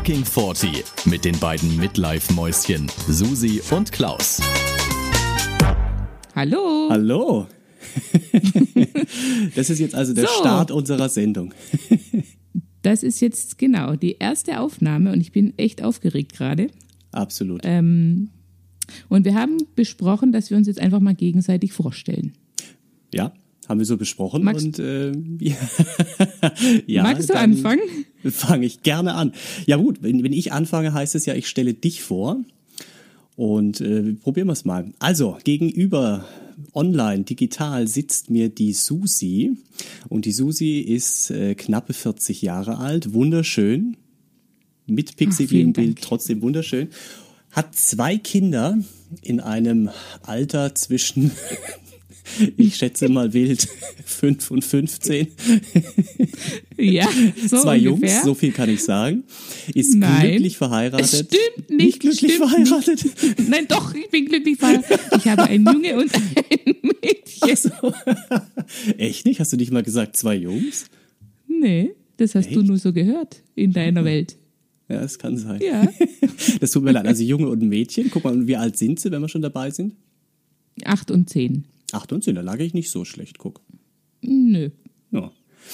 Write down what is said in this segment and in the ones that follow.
Fucking 40 mit den beiden Midlife-Mäuschen Susi und Klaus. Hallo. Hallo. das ist jetzt also der So. Start unserer Sendung. Das ist jetzt genau die erste Aufnahme und ich bin echt aufgeregt gerade. Absolut. Ähm, und wir haben besprochen, dass wir uns jetzt einfach mal gegenseitig vorstellen. Ja, haben wir so besprochen. Magst- und äh, ja, ja, Magst du anfangen? Fange ich gerne an. Ja gut, wenn, wenn ich anfange, heißt es ja, ich stelle dich vor. Und äh, probieren wir es mal. Also, gegenüber online, digital sitzt mir die Susi. Und die Susi ist äh, knappe 40 Jahre alt, wunderschön. Mit Pixie Ach, vielen Bild Dank. trotzdem wunderschön. Hat zwei Kinder in einem Alter zwischen, ich schätze mal wild, 5 und 15. Ja, so Zwei ungefähr. Jungs, so viel kann ich sagen. Ist Nein. glücklich verheiratet. Es stimmt nicht, glücklich stimmt verheiratet. Nicht. Nein, doch, ich bin glücklich verheiratet. Ich habe einen Junge und ein Mädchen. Echt nicht? Hast du nicht mal gesagt, zwei Jungs? Nee, das hast du Echt? nur so gehört in deiner Welt. Ja, das kann sein. Ja. Das tut mir leid. Also Junge und Mädchen. Guck mal, wie alt sind sie, wenn wir schon dabei sind? Acht und zehn. Acht und zehn, da lag ich nicht so schlecht. Guck. Nö, Ja.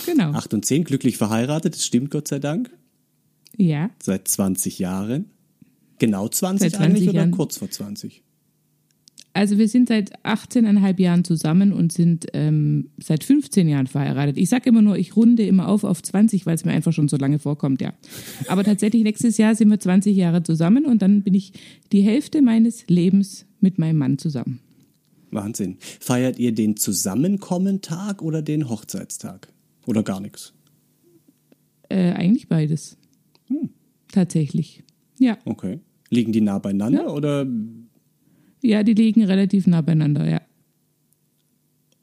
genau. Acht und zehn, glücklich verheiratet. Das stimmt Gott sei Dank. Ja, Seit 20 Jahren. Genau 20, Seit 20 eigentlich oder Jahren. kurz vor 20? also wir sind seit 18,5 Jahren zusammen und sind ähm, seit 15 Jahren verheiratet. Ich sage immer nur, ich runde immer auf auf 20, weil es mir einfach schon so lange vorkommt, ja. Aber tatsächlich nächstes Jahr sind wir 20 Jahre zusammen und dann bin ich die Hälfte meines Lebens mit meinem Mann zusammen. Wahnsinn. Feiert ihr den Zusammenkommentag oder den Hochzeitstag? Oder gar nichts? Äh, eigentlich beides. Tatsächlich. Ja. Okay. Liegen die nah beieinander Ja. oder Ja, die liegen relativ nah beieinander, ja.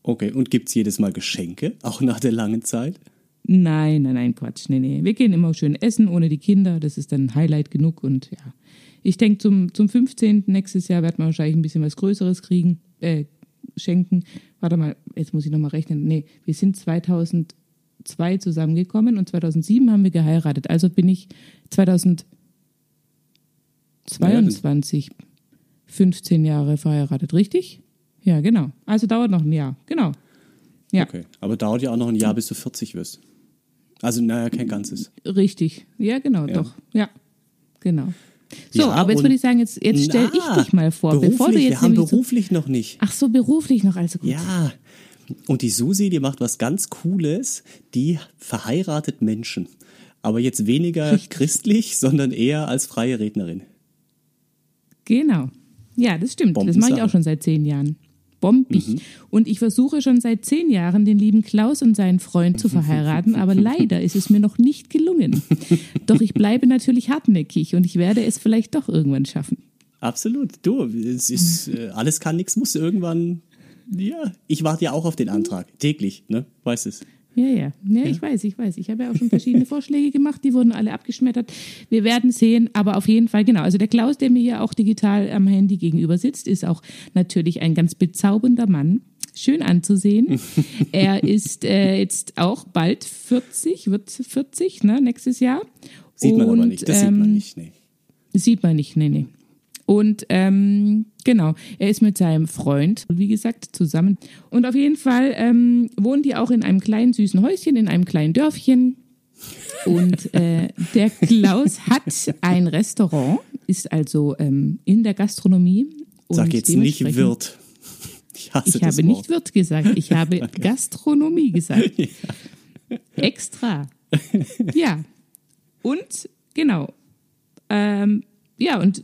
Okay, und gibt's jedes Mal Geschenke, auch nach der langen Zeit? Nein, nein, nein, Quatsch. Nee, nee. Wir gehen immer schön essen ohne die Kinder. Das ist dann ein Highlight genug. Und ja, ich denke, zum, zum 15. nächstes Jahr wird man wahrscheinlich ein bisschen was Größeres kriegen, äh, schenken. Warte mal, jetzt muss ich nochmal rechnen. Nee, wir sind 2002 zusammengekommen und 2007 haben wir geheiratet. Also bin ich 2022 15 Jahre verheiratet, richtig? Ja, genau. Also dauert noch ein Jahr. Genau. Ja. Okay, aber dauert ja auch noch ein Jahr, bis du 40 wirst. Also, naja, kein ganzes. Richtig. Ja, genau, Ja. doch. Ja, genau. So, Ja, aber jetzt würde ich sagen, jetzt, jetzt stell ich dich mal vor, beruflich, bevor du wir jetzt haben nämlich so, beruflich noch nicht. Ach so, beruflich noch, also gut. Ja, und die Susi, die macht was ganz Cooles, die verheiratet Menschen. Aber jetzt weniger christlich, sondern eher als freie Rednerin. Genau. Ja, das stimmt. Das mache ich auch schon seit zehn Jahren. Bombig. Mhm. Und ich versuche schon seit zehn Jahren, den lieben Klaus und seinen Freund zu verheiraten, aber leider ist es mir noch nicht gelungen. Doch ich bleibe natürlich hartnäckig und ich werde es vielleicht doch irgendwann schaffen. Absolut. Du, es ist, äh, alles kann, nichts muss. Irgendwann, ja, ich warte ja auch auf den Antrag. Täglich, ne? Weißt es. Ja, ja, ja. ich weiß, ich weiß. Ich habe ja auch schon verschiedene Vorschläge gemacht, die wurden alle abgeschmettert. Wir werden sehen, aber auf jeden Fall, genau. Also der Klaus, der mir hier auch digital am Handy gegenüber sitzt, ist auch natürlich ein ganz bezaubernder Mann. Schön anzusehen. er ist äh, jetzt auch bald 40, wird 40, ne, nächstes Jahr. Sieht man aber Und, nicht. Das sieht man ähm, nicht. Nee. Sieht man nicht, nee, nee. Und ähm, genau, er ist mit seinem Freund, wie gesagt, zusammen. Und auf jeden Fall ähm, wohnen die auch in einem kleinen süßen Häuschen, in einem kleinen Dörfchen. Und äh, der Klaus hat ein Restaurant, ist also ähm, in der Gastronomie. Und Sag jetzt nicht Wirt. Ich hasse Ich habe Wort. nicht Wirt gesagt, ich habe Gastronomie gesagt. Extra. Ja. Und genau. Ähm, ja, und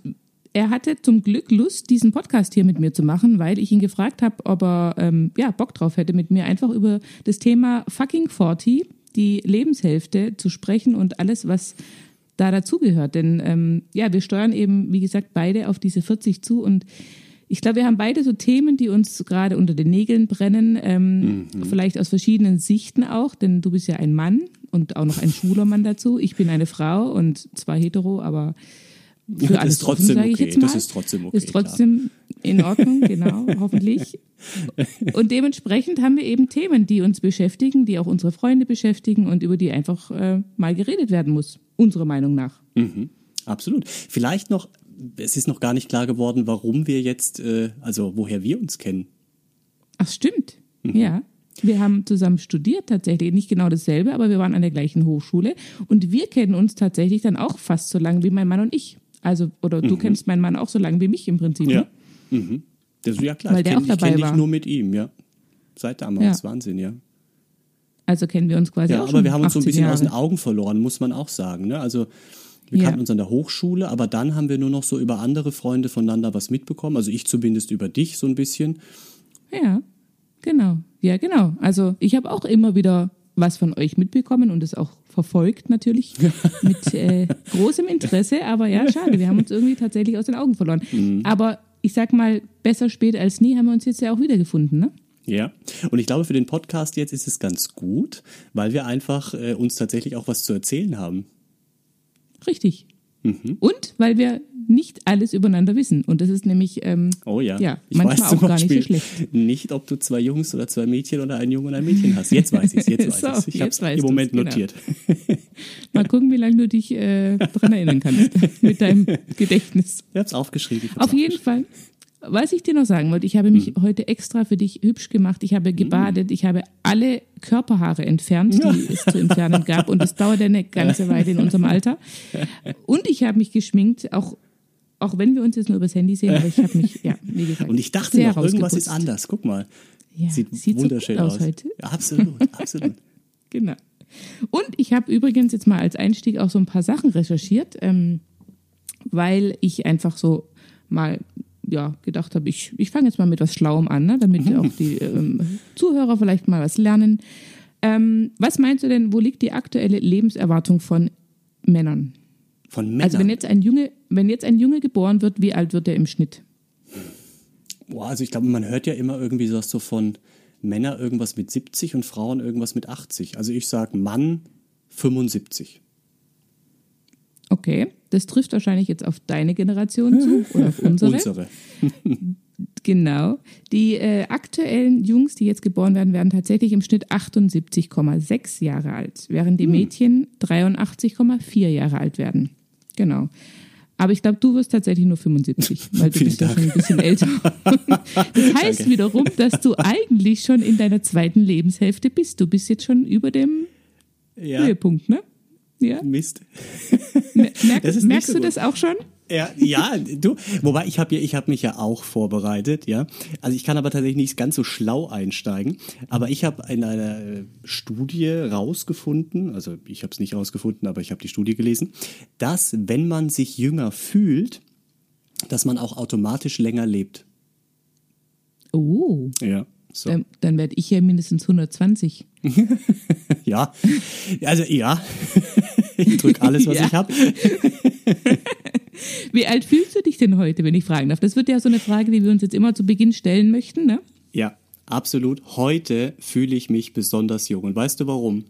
er hatte zum Glück Lust, diesen Podcast hier mit mir zu machen, weil ich ihn gefragt habe, ob er ähm, ja, Bock drauf hätte, mit mir einfach über das Thema fucking 40, die Lebenshälfte zu sprechen und alles, was da dazugehört. Denn ähm, ja, wir steuern eben, wie gesagt, beide auf diese 40 zu und ich glaube, wir haben beide so Themen, die uns gerade unter den Nägeln brennen, ähm, vielleicht aus verschiedenen Sichten auch, denn du bist ja ein Mann und auch noch ein schwuler Mann dazu. Ich bin eine Frau und zwar hetero, aber für das alles ist trotzdem offen, okay. Das ist trotzdem okay. Ist trotzdem In Ordnung, genau, hoffentlich. Und dementsprechend haben wir eben Themen, die uns beschäftigen, die auch unsere Freunde beschäftigen und über die einfach äh, mal geredet werden muss, unserer Meinung nach. Mhm, absolut. Vielleicht noch, es ist noch gar nicht klar geworden, warum wir jetzt, äh, also woher wir uns kennen. Ach, stimmt. Mhm. Ja. Wir haben zusammen studiert tatsächlich, nicht genau dasselbe, aber wir waren an der gleichen Hochschule und wir kennen uns tatsächlich dann auch fast so lange wie mein Mann und ich. Also, oder du mhm. kennst meinen Mann auch so lange wie mich im Prinzip. Ja. Ne? Mhm. Das, ja klar, Weil der kenn, auch dabei ich war. dich nur mit ihm, ja. Seit damals, ja. Wahnsinn, ja. Also kennen wir uns quasi ja, auch aber wir haben uns so ein bisschen Jahre. aus den Augen verloren, muss man auch sagen. Ne? Also wir Ja. kannten uns an der Hochschule, aber dann haben wir nur noch so über andere Freunde voneinander was mitbekommen. Also ich zumindest über dich so ein bisschen. Ja, genau. Ja, genau. Also ich habe auch immer wieder was von euch mitbekommen und es auch verfolgt natürlich mit äh, großem Interesse. Aber ja, schade, wir haben uns irgendwie tatsächlich aus den Augen verloren. Mhm. Aber ich sag mal, besser spät als nie haben wir uns jetzt ja auch wiedergefunden, ne? Ja, und ich glaube, für den Podcast jetzt ist es ganz gut, weil wir einfach äh, uns tatsächlich auch was zu erzählen haben. Richtig. Mhm. Und weil wir nicht alles übereinander wissen. Und das ist nämlich ähm, Oh ja, ja ich manchmal auch gar nicht so schlecht. nicht, ob du zwei Jungs oder zwei Mädchen oder ein Junge und ein Mädchen hast. Jetzt weiß ich es, jetzt weiß So, ich es. Ich habe es im Moment genau. notiert. Mal gucken, wie lange du dich äh, daran erinnern kannst mit deinem Gedächtnis. Ich habe es aufgeschrieben. ich Auf jeden Fall. Was ich dir noch sagen wollte, ich habe mich Mhm. heute extra für dich hübsch gemacht. Ich habe gebadet, ich habe alle Körperhaare entfernt, die es zu entfernen gab. Und das dauerte eine ganze Weile in unserem Alter. Und ich habe mich geschminkt, auch, auch wenn wir uns jetzt nur übers Handy sehen, aber ich habe mich, ja, wie gesagt, Und ich dachte noch, irgendwas ist anders. Guck mal. Ja, Sieht, sieht so wunderschön gut aus aus. heute. Ja, absolut, absolut. Genau. Und ich habe übrigens jetzt mal als Einstieg auch so ein paar Sachen recherchiert, ähm, weil ich einfach so mal ja, gedacht habe, ich, ich fange jetzt mal mit was Schlauem an, ne, damit auch die ähm, Zuhörer vielleicht mal was lernen. Ähm, was meinst du denn, wo liegt die aktuelle Lebenserwartung von Männern? Von Männern. Also wenn jetzt ein Junge, wenn jetzt ein Junge geboren wird, wie alt wird er im Schnitt? Boah, also ich glaube, man hört ja immer irgendwie so was so von Männer irgendwas mit 70 und Frauen irgendwas mit 80. Also ich sag Mann 75. Okay, das trifft wahrscheinlich jetzt auf deine Generation zu oder auf unsere. Unsere. Genau. Die äh, aktuellen Jungs, die jetzt geboren werden, werden tatsächlich im Schnitt 78,6 Jahre alt, während die Mädchen 83,4 Jahre alt werden. Genau. Aber ich glaube, du wirst tatsächlich nur 75, weil du bist ja schon ein bisschen älter. Das heißt Danke. wiederum, dass du eigentlich schon in deiner zweiten Lebenshälfte bist. Du bist jetzt schon über dem Ja, Höhepunkt, ne? Ja. Mist. Mer- Merk, merkst so du das auch schon? Ja, ja, du, wobei ich habe ja, ich habe mich ja auch vorbereitet, ja. Also ich kann aber tatsächlich nicht ganz so schlau einsteigen, aber ich habe in einer äh, Studie rausgefunden, also ich habe es nicht rausgefunden, aber ich habe die Studie gelesen, dass wenn man sich jünger fühlt, dass man auch automatisch länger lebt. Oh, Ja. So. dann, dann werde ich ja mindestens 120. Ja. Also ja. ich drücke alles, was Ja. ich habe. Wie alt fühlst du dich denn heute, wenn ich fragen darf? Das wird ja so eine Frage, die wir uns jetzt immer zu Beginn stellen möchten, ne? Ja, absolut. Heute fühle ich mich besonders jung. Und weißt du warum?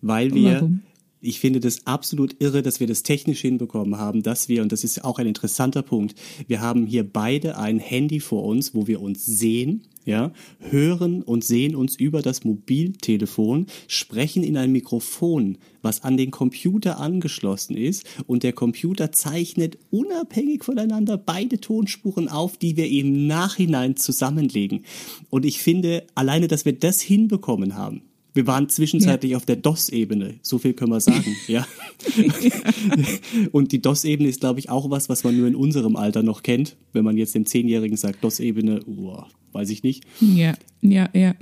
Weil wir, Warum? Ich finde das absolut irre, dass wir das technisch hinbekommen haben, dass wir, und das ist auch ein interessanter Punkt, wir haben hier beide ein Handy vor uns, wo wir uns sehen, ja, hören und sehen uns über das Mobiltelefon, sprechen in ein Mikrofon, was an den Computer angeschlossen ist und der Computer zeichnet unabhängig voneinander beide Tonspuren auf, die wir im Nachhinein zusammenlegen. Und ich finde, alleine, dass wir das hinbekommen haben, wir waren zwischenzeitlich auf der DOS-Ebene, so viel können wir sagen, ja. Und die DOS-Ebene ist, glaube ich, auch was, was man nur in unserem Alter noch kennt. Wenn man jetzt dem Zehnjährigen sagt, DOS-Ebene, uah, weiß ich nicht. Ja, ja, ja.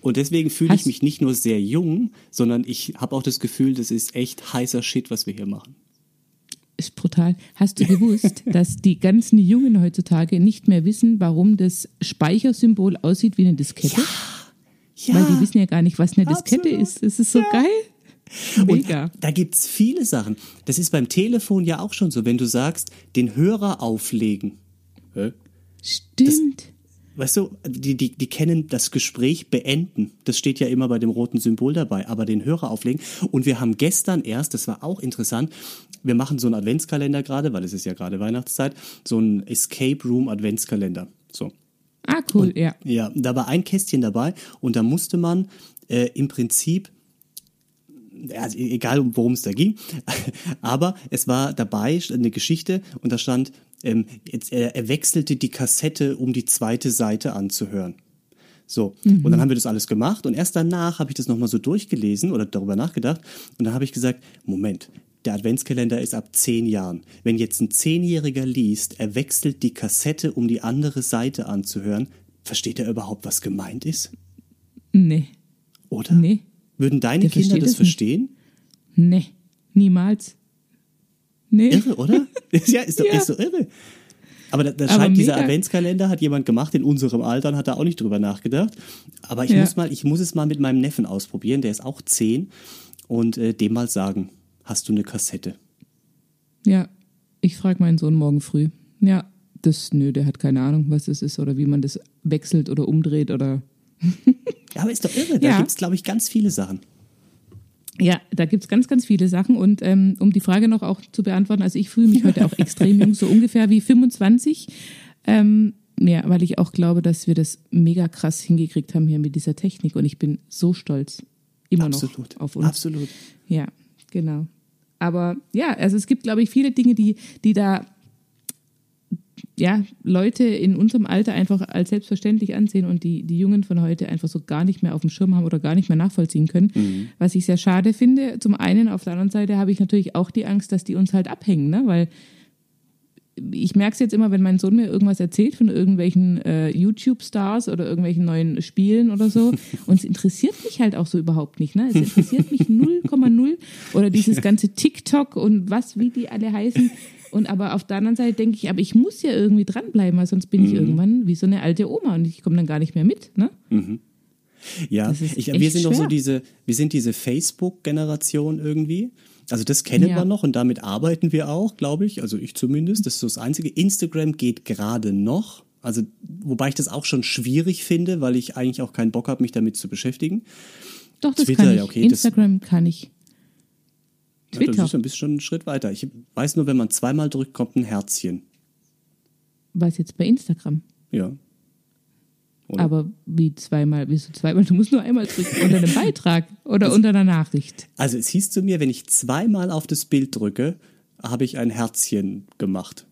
Und deswegen fühle ich mich nicht nur sehr jung, sondern ich habe auch das Gefühl, das ist echt heißer Shit, was wir hier machen. Ist brutal. Hast du gewusst, dass die ganzen Jungen heutzutage nicht mehr wissen, warum das Speichersymbol aussieht wie eine Diskette? Weil die wissen ja gar nicht, was eine Diskette Absolut. ist. Das ist so geil. Mega. Und da gibt's viele Sachen. Das ist beim Telefon ja auch schon so, wenn du sagst, den Hörer auflegen. Hä? Stimmt. weißt du, die, die, die kennen das Gespräch beenden. Das steht ja immer bei dem roten Symbol dabei, aber den Hörer auflegen. Und wir haben gestern erst, das war auch interessant, wir machen so einen Adventskalender gerade, weil es ist ja gerade Weihnachtszeit, so einen Escape Room Adventskalender. So. Ah, cool, und, ja. Ja, da war ein Kästchen dabei und da musste man äh, im Prinzip also egal worum es da ging, aber es war dabei eine Geschichte und da stand, ähm, jetzt, er, er wechselte die Kassette, um die zweite Seite anzuhören. So, mhm. und dann haben wir das alles gemacht und erst danach habe ich das nochmal so durchgelesen oder darüber nachgedacht und dann habe ich gesagt, Moment, der Adventskalender ist ab zehn Jahren. Wenn jetzt ein Zehnjähriger liest, er wechselt die Kassette, um die andere Seite anzuhören, versteht er überhaupt, was gemeint ist? Nee. Oder? Nee. Würden deine Der Kinder das verstehen? Nee, niemals. Nee. Irre, oder? ja, ist doch, ja. Ist doch irre. Aber da, da scheint dieser Adventskalender, hat jemand gemacht in unserem Alter und hat da auch nicht drüber nachgedacht. Aber ich ja. muss mal, ich muss es mal mit meinem Neffen ausprobieren, der ist auch zehn und äh, dem mal sagen, hast du eine Kassette? Ja, ich frage meinen Sohn morgen früh. Ja, das, nö, der hat keine Ahnung, was das ist oder wie man das wechselt oder umdreht oder. ja, aber ist doch irre. Da ja. gibt es, glaube ich, ganz viele Sachen. Ja, da gibt es ganz, ganz viele Sachen. Und ähm, um die Frage noch auch zu beantworten, also ich fühle mich heute auch extrem jung, so ungefähr wie 25. Ähm, ja, weil ich auch glaube, dass wir das mega krass hingekriegt haben hier mit dieser Technik. Und ich bin so stolz immer Absolut. noch auf uns. Absolut. Ja, genau. Aber ja, also es gibt, glaube ich, viele Dinge, die, die da ja, Leute in unserem Alter einfach als selbstverständlich ansehen und die, die Jungen von heute einfach so gar nicht mehr auf dem Schirm haben oder gar nicht mehr nachvollziehen können. Mhm. Was ich sehr schade finde. Zum einen, auf der anderen Seite habe ich natürlich auch die Angst, dass die uns halt abhängen, ne? weil ich merke es jetzt immer, wenn mein Sohn mir irgendwas erzählt von irgendwelchen äh, YouTube-Stars oder irgendwelchen neuen Spielen oder so. Und es interessiert mich halt auch so überhaupt nicht. Ne? Es interessiert mich 0,0 oder dieses ganze TikTok und was, wie die alle heißen. Und aber auf der anderen Seite denke ich, aber ich muss ja irgendwie dranbleiben, weil sonst bin ich mhm. irgendwann wie so eine alte Oma und ich komme dann gar nicht mehr mit. Ne? Mhm. Ja, ich, wir sind doch so diese, wir sind diese Facebook-Generation irgendwie. Also das kennen ja. wir noch und damit arbeiten wir auch, glaube ich. Also ich zumindest. Das ist so das Einzige. Instagram geht gerade noch. Also, wobei ich das auch schon schwierig finde, weil ich eigentlich auch keinen Bock habe, mich damit zu beschäftigen. Doch, das Twitter, kann ich. Ja, okay, Instagram das, kann ich. Twitter. Ja, das ist ein bisschen einen Schritt weiter. Ich weiß nur, wenn man zweimal drückt, kommt ein Herzchen. Was jetzt bei Instagram? Ja. Oder? Aber wie zweimal, wie so zweimal? Du musst nur einmal drücken unter einem Beitrag oder also, unter einer Nachricht. Also es hieß zu mir, wenn ich zweimal auf das Bild drücke, habe ich ein Herzchen gemacht.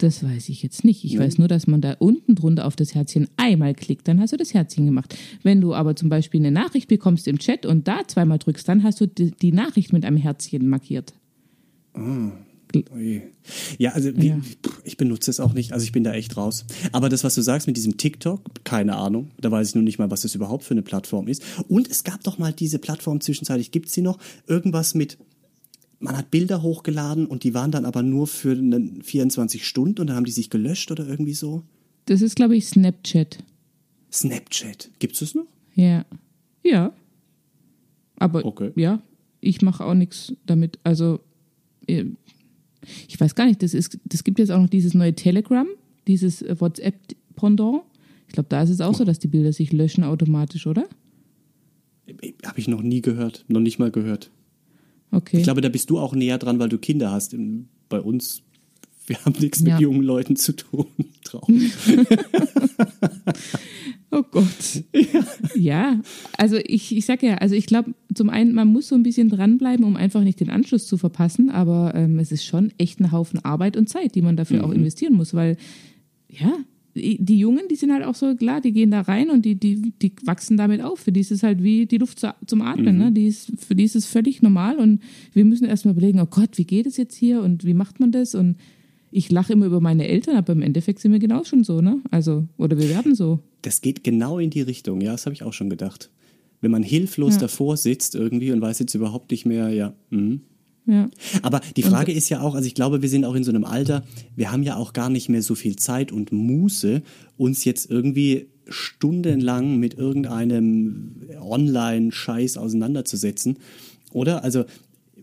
Das weiß ich jetzt nicht. Ich ja. weiß nur, dass man da unten drunter auf das Herzchen einmal klickt, dann hast du das Herzchen gemacht. Wenn du aber zum Beispiel eine Nachricht bekommst im Chat und da zweimal drückst, dann hast du die, die Nachricht mit einem Herzchen markiert. Ah. Ja, also wie, ja. ich benutze es auch nicht, also ich bin da echt raus. Aber das, was du sagst mit diesem TikTok, keine Ahnung, da weiß ich nur nicht mal, was das überhaupt für eine Plattform ist. Und es gab doch mal diese Plattform zwischenzeitlich, gibt es sie noch? Irgendwas mit, man hat Bilder hochgeladen und die waren dann aber nur für 24 Stunden und dann haben die sich gelöscht oder irgendwie so. Das ist, glaube ich, Snapchat. Snapchat, gibt es das noch? Ja. Ja. Aber okay. ja, ich mache auch nichts damit. Also ich weiß gar nicht, das, ist, das gibt jetzt auch noch dieses neue Telegram, dieses äh, WhatsApp-Pendant. Ich glaube, da ist es auch so, dass die Bilder sich löschen automatisch, oder? Habe ich noch nie gehört, noch nicht mal gehört. Okay. Ich glaube, da bist du auch näher dran, weil du Kinder hast. Bei uns, wir haben nichts mit ja. jungen Leuten zu tun. Traurig. Oh Gott. Ja, ja also ich, ich sag ja, also ich glaube, zum einen, man muss so ein bisschen dranbleiben, um einfach nicht den Anschluss zu verpassen, aber ähm, es ist schon echt ein Haufen Arbeit und Zeit, die man dafür mhm. auch investieren muss, weil ja, die Jungen, die sind halt auch so klar, die gehen da rein und die, die, die wachsen damit auf. Für die ist es halt wie die Luft zu, zum Atmen. Mhm. Ne? Die ist, für die ist es völlig normal und wir müssen erstmal überlegen, oh Gott, wie geht es jetzt hier und wie macht man das? Und ich lache immer über meine Eltern, aber im Endeffekt sind wir genau schon so, ne? Also, oder wir werden so. Das geht genau in die Richtung, ja, das habe ich auch schon gedacht. Wenn man hilflos ja. davor sitzt irgendwie und weiß jetzt überhaupt nicht mehr, ja. Mh. Ja. Aber die Frage und, ist ja auch, also ich glaube, wir sind auch in so einem Alter, wir haben ja auch gar nicht mehr so viel Zeit und Muße, uns jetzt irgendwie stundenlang mit irgendeinem Online-Scheiß auseinanderzusetzen. Oder? Also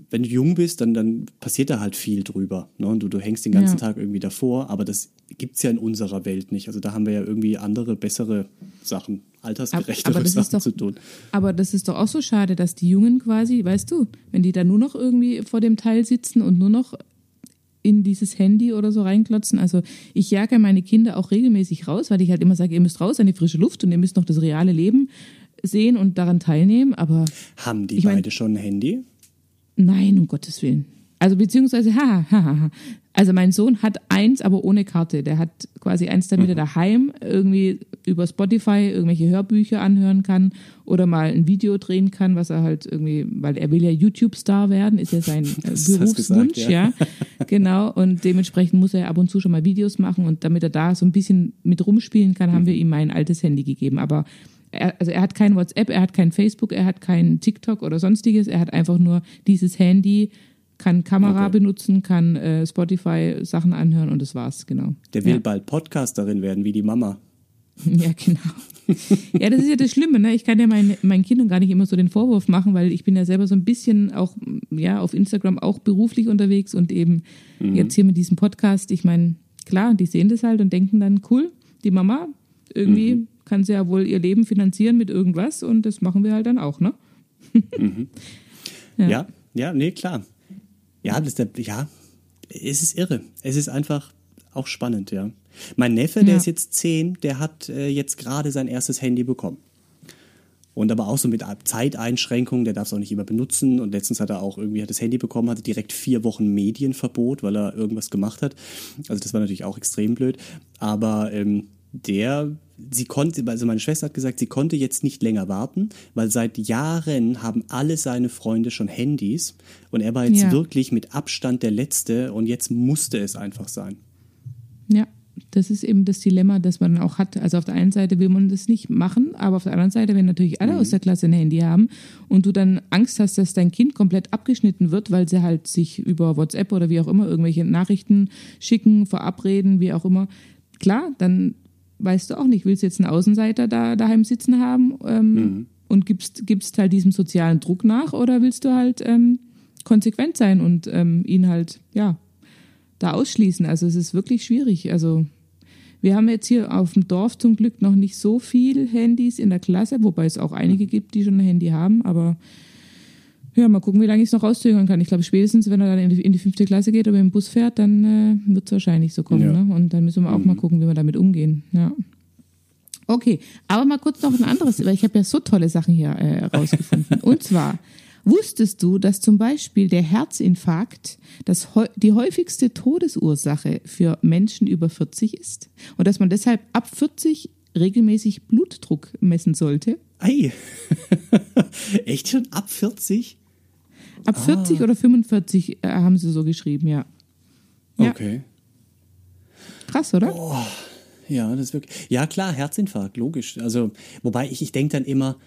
wenn du jung bist, dann, dann passiert da halt viel drüber. Ne? Und du, du hängst den ganzen Ja. Tag irgendwie davor, aber das gibt's ja in unserer Welt nicht. Also da haben wir ja irgendwie andere, bessere Sachen, altersgerechtere Aber das ist Sachen doch- zu tun. Aber das ist doch auch so schade, dass die Jungen quasi, weißt du, wenn die da nur noch irgendwie vor dem Teil sitzen und nur noch in dieses Handy oder so reinklotzen. Also ich jage meine Kinder auch regelmäßig raus, weil ich halt immer sage, ihr müsst raus an die frische Luft und ihr müsst noch das reale Leben sehen und daran teilnehmen. Aber Haben die Ich mein- beide schon ein Handy? Nein, um Gottes Willen. Also beziehungsweise, ha, ha, ha, ha. Also mein Sohn hat eins, aber ohne Karte. Der hat quasi eins, damit er daheim irgendwie über Spotify irgendwelche Hörbücher anhören kann oder mal ein Video drehen kann, was er halt irgendwie, weil er will ja YouTube-Star werden, ist ja sein äh, Berufswunsch, gesagt, ja. ja. Genau. Und dementsprechend muss er ab und zu schon mal Videos machen und damit er da so ein bisschen mit rumspielen kann, haben wir ihm mein altes Handy gegeben. Aber er, also er hat kein WhatsApp, er hat kein Facebook, er hat kein TikTok oder sonstiges. Er hat einfach nur dieses Handy, kann Kamera Okay. benutzen, kann äh, Spotify Sachen anhören und das war's, genau. Der will ja. bald Podcasterin werden, wie die Mama. Ja, genau. Ja, das ist ja das Schlimme, ne? Ich kann ja meinen, meinen Kindern gar nicht immer so den Vorwurf machen, weil ich bin ja selber so ein bisschen auch, ja, auf Instagram auch beruflich unterwegs und eben jetzt hier mit diesem Podcast. Ich meine, klar, die sehen das halt und denken dann, cool, die Mama, irgendwie kann sie ja wohl ihr Leben finanzieren mit irgendwas und das machen wir halt dann auch, ne? Ja, Ja. ja, nee, klar. Ja, das ja, es ist irre. Es ist einfach auch spannend, ja. Mein Neffe, der Ja. ist jetzt zehn, der hat äh, jetzt gerade sein erstes Handy bekommen. Und aber auch so mit Zeiteinschränkungen, der darf es auch nicht immer benutzen. Und letztens hat er auch irgendwie hat das Handy bekommen, hatte direkt vier Wochen Medienverbot, weil er irgendwas gemacht hat. Also das war natürlich auch extrem blöd. Aber ähm, der, sie konnte, also meine Schwester hat gesagt, sie konnte jetzt nicht länger warten, weil seit Jahren haben alle seine Freunde schon Handys und er war jetzt Ja. wirklich mit Abstand der Letzte und jetzt musste es einfach sein. Ja, das ist eben das Dilemma, das man auch hat. Also auf der einen Seite will man das nicht machen, aber auf der anderen Seite, wenn natürlich alle aus der Klasse ein Handy haben und du dann Angst hast, dass dein Kind komplett abgeschnitten wird, weil sie halt sich über WhatsApp oder wie auch immer irgendwelche Nachrichten schicken, verabreden, wie auch immer. Klar, dann weißt du auch nicht, willst du jetzt einen Außenseiter da daheim sitzen haben ähm, und gibst, gibst halt diesem sozialen Druck nach oder willst du halt ähm, konsequent sein und ähm, ihn halt, ja, da ausschließen. Also es ist wirklich schwierig. Also wir haben jetzt hier auf dem Dorf zum Glück noch nicht so viel Handys in der Klasse, wobei es auch einige gibt, die schon ein Handy haben. Aber ja, mal gucken, wie lange ich es noch rauszögern kann. Ich glaube, spätestens, wenn er dann in die, in die fünfte Klasse geht oder mit dem Bus fährt, dann äh, wird es wahrscheinlich so kommen. Ja. Ne? Und dann müssen wir auch mal gucken, wie wir damit umgehen. Ja. Okay, aber mal kurz noch ein anderes, weil ich habe ja so tolle Sachen hier äh, rausgefunden. Und zwar, wusstest du, dass zum Beispiel der Herzinfarkt das, die häufigste Todesursache für Menschen über 40 ist? Und dass man deshalb ab 40 regelmäßig Blutdruck messen sollte? Ei! Echt schon ab 40? Ab 40 oder 45 äh, haben sie so geschrieben, ja. Ja. Okay. Krass, oder? Ja, das wirklich. Ja, klar, Herzinfarkt, logisch. Also, wobei ich, ich denke dann immer,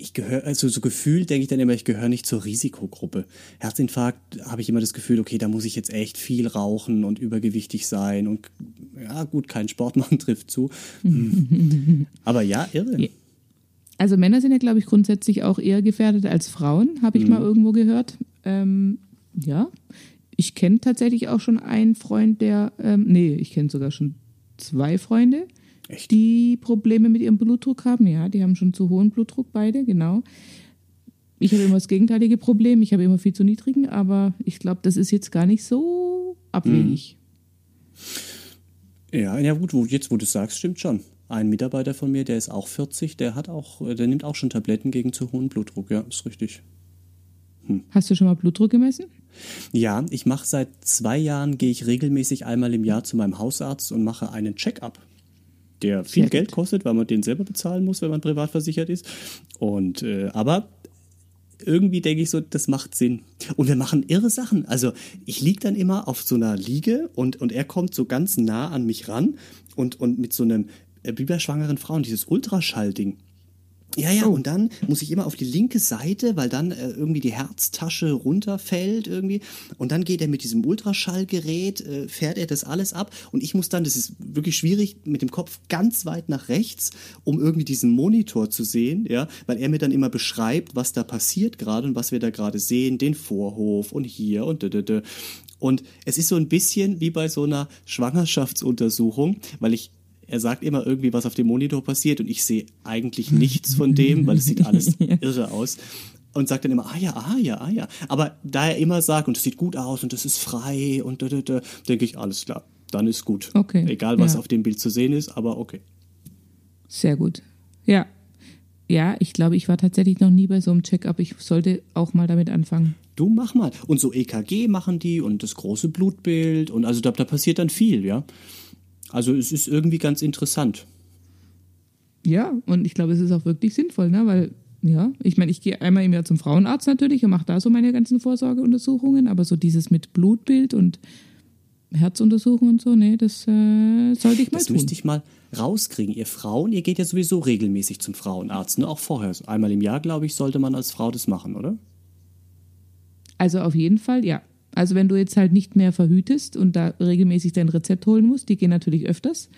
ich gehöre, also so gefühlt denke ich dann immer, ich gehöre nicht zur Risikogruppe. Herzinfarkt habe ich immer das Gefühl, okay, da muss ich jetzt echt viel rauchen und übergewichtig sein und ja, gut, keinen Sport machen trifft zu. Aber ja, irre. Also Männer sind ja, glaube ich, grundsätzlich auch eher gefährdet als Frauen, habe ich mal irgendwo gehört. Ähm, ja, ich kenne tatsächlich auch schon einen Freund, der, ähm, nee, ich kenne sogar schon zwei Freunde, Echt? die Probleme mit ihrem Blutdruck haben. Ja, die haben schon zu hohen Blutdruck beide, genau. Ich habe immer das gegenteilige Problem, ich habe immer viel zu niedrigen, aber ich glaube, das ist jetzt gar nicht so abwegig. Ja, ja gut, wo, jetzt wo du es sagst, stimmt schon. Ein Mitarbeiter von mir, der ist auch 40, der hat auch, der nimmt auch schon Tabletten gegen zu hohen Blutdruck, ja, ist richtig. Hast du schon mal Blutdruck gemessen? Ja, ich mache seit zwei Jahren, gehe ich regelmäßig einmal im Jahr zu meinem Hausarzt und mache einen Check-up, der viel Sehr Geld gut. kostet, weil man den selber bezahlen muss, wenn man privat versichert ist. Und äh, aber irgendwie denke ich so, das macht Sinn. Und wir machen irre Sachen. Also ich lieg dann immer auf so einer Liege und, und er kommt so ganz nah an mich ran und, und mit so einem, wie bei schwangeren Frauen, dieses Ultraschallding. Ja, ja, und dann muss ich immer auf die linke Seite, weil dann äh, irgendwie die Herztasche runterfällt irgendwie. Und dann geht er mit diesem Ultraschallgerät, äh, fährt er das alles ab. Und ich muss dann, das ist wirklich schwierig, mit dem Kopf ganz weit nach rechts, um irgendwie diesen Monitor zu sehen, ja, weil er mir dann immer beschreibt, was da passiert gerade und was wir da gerade sehen, den Vorhof und hier und da, da, da. Und es ist so ein bisschen wie bei so einer Schwangerschaftsuntersuchung, weil ich er sagt immer irgendwie, was auf dem Monitor passiert und ich sehe eigentlich nichts von dem, weil es sieht alles irre aus. Und sagt dann immer, ah ja, ah ja, ah ja. Aber da er immer sagt, und es sieht gut aus und es ist frei und da, da, da, denke ich, alles klar, dann ist gut. Okay. Egal, was Ja. auf dem Bild zu sehen ist, aber okay. Sehr gut. Ja. Ja, ich glaube, ich war tatsächlich noch nie bei so einem Check-up. Ich sollte auch mal damit anfangen. Du mach mal. Und so EKG machen die und das große Blutbild und also da, da passiert dann viel, ja. Also es ist irgendwie ganz interessant. Ja, und ich glaube, es ist auch wirklich sinnvoll, ne? Weil, ja, ich meine, ich gehe einmal im Jahr zum Frauenarzt natürlich und mache da so meine ganzen Vorsorgeuntersuchungen, aber so dieses mit Blutbild und Herzuntersuchungen und so, nee, das äh, sollte ich mal Das tun. müsste ich mal rauskriegen. Ihr Frauen, ihr geht ja sowieso regelmäßig zum Frauenarzt, ne? Auch vorher. Einmal im Jahr, glaube ich, sollte man als Frau das machen, oder? Also auf jeden Fall, ja. Also wenn du jetzt halt nicht mehr verhütest und da regelmäßig dein Rezept holen musst, die gehen natürlich öfters.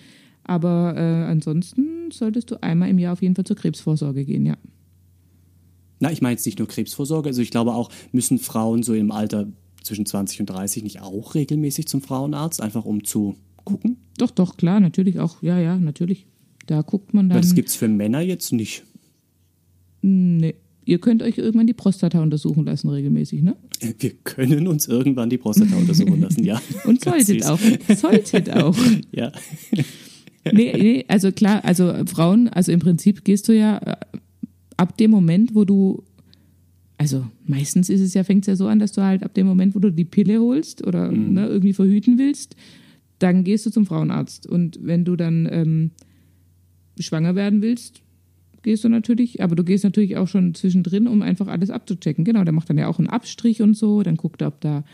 Aber äh, ansonsten solltest du einmal im Jahr auf jeden Fall zur Krebsvorsorge gehen, ja. Na, ich meine jetzt nicht nur Krebsvorsorge, also ich glaube auch, müssen Frauen so im Alter zwischen 20 und 30 nicht auch regelmäßig zum Frauenarzt, einfach um zu gucken? Doch, doch, klar, natürlich auch. Ja, ja, natürlich. Da guckt man dann. Weil das gibt's für Männer jetzt nicht. Nee. Ihr könnt euch irgendwann die Prostata untersuchen lassen, regelmäßig, ne? Wir können uns irgendwann die Prostata untersuchen lassen, ja. Und solltet auch. Solltet auch. Ja. Nee, nee, also klar, also Frauen, also im Prinzip gehst du ja äh, ab dem Moment, wo du, also meistens ist es ja, fängt es ja so an, dass du halt ab dem Moment, wo du die Pille holst oder Mhm. ne, irgendwie verhüten willst, dann gehst du zum Frauenarzt. Und wenn du dann ähm, schwanger werden willst, gehst du natürlich, aber du gehst natürlich auch schon zwischendrin, um einfach alles abzuchecken. Genau, der macht dann ja auch einen Abstrich und so, dann guckt er, ob da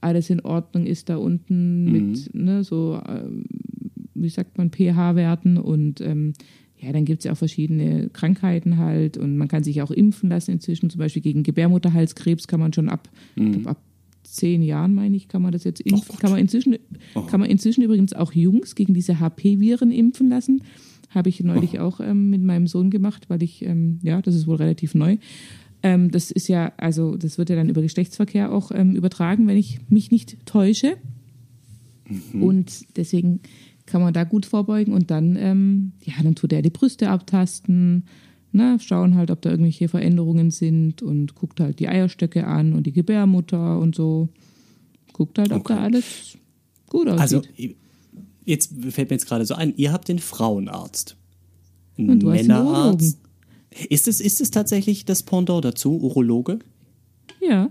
alles in Ordnung ist da unten mit, ne, so, ähm, wie sagt man, pH-Werten und ähm, ja, dann gibt es ja auch verschiedene Krankheiten halt und man kann sich auch impfen lassen inzwischen, zum Beispiel gegen Gebärmutterhalskrebs kann man schon ab, glaub, ab zehn Jahren, meine ich, kann man das jetzt impfen. Gott. kann, man inzwischen, kann man inzwischen übrigens auch Jungs gegen diese HP-Viren impfen lassen. Habe ich neulich auch ähm, mit meinem Sohn gemacht, weil ich, ähm, ja, das ist wohl relativ neu. Ähm, das ist ja, also das wird ja dann über Geschlechtsverkehr auch ähm, übertragen, wenn ich mich nicht täusche. Und deswegen kann man da gut vorbeugen und dann, ähm, ja, dann tut er die Brüste abtasten, ne, schauen halt, ob da irgendwelche Veränderungen sind und guckt halt die Eierstöcke an und die Gebärmutter und so. Guckt halt, ob Okay. da alles gut aussieht. Also, jetzt fällt mir jetzt gerade so ein, ihr habt den Frauenarzt. Einen Und du Männerarzt. Ist es, ist es tatsächlich das Pendant dazu, Urologe? ja,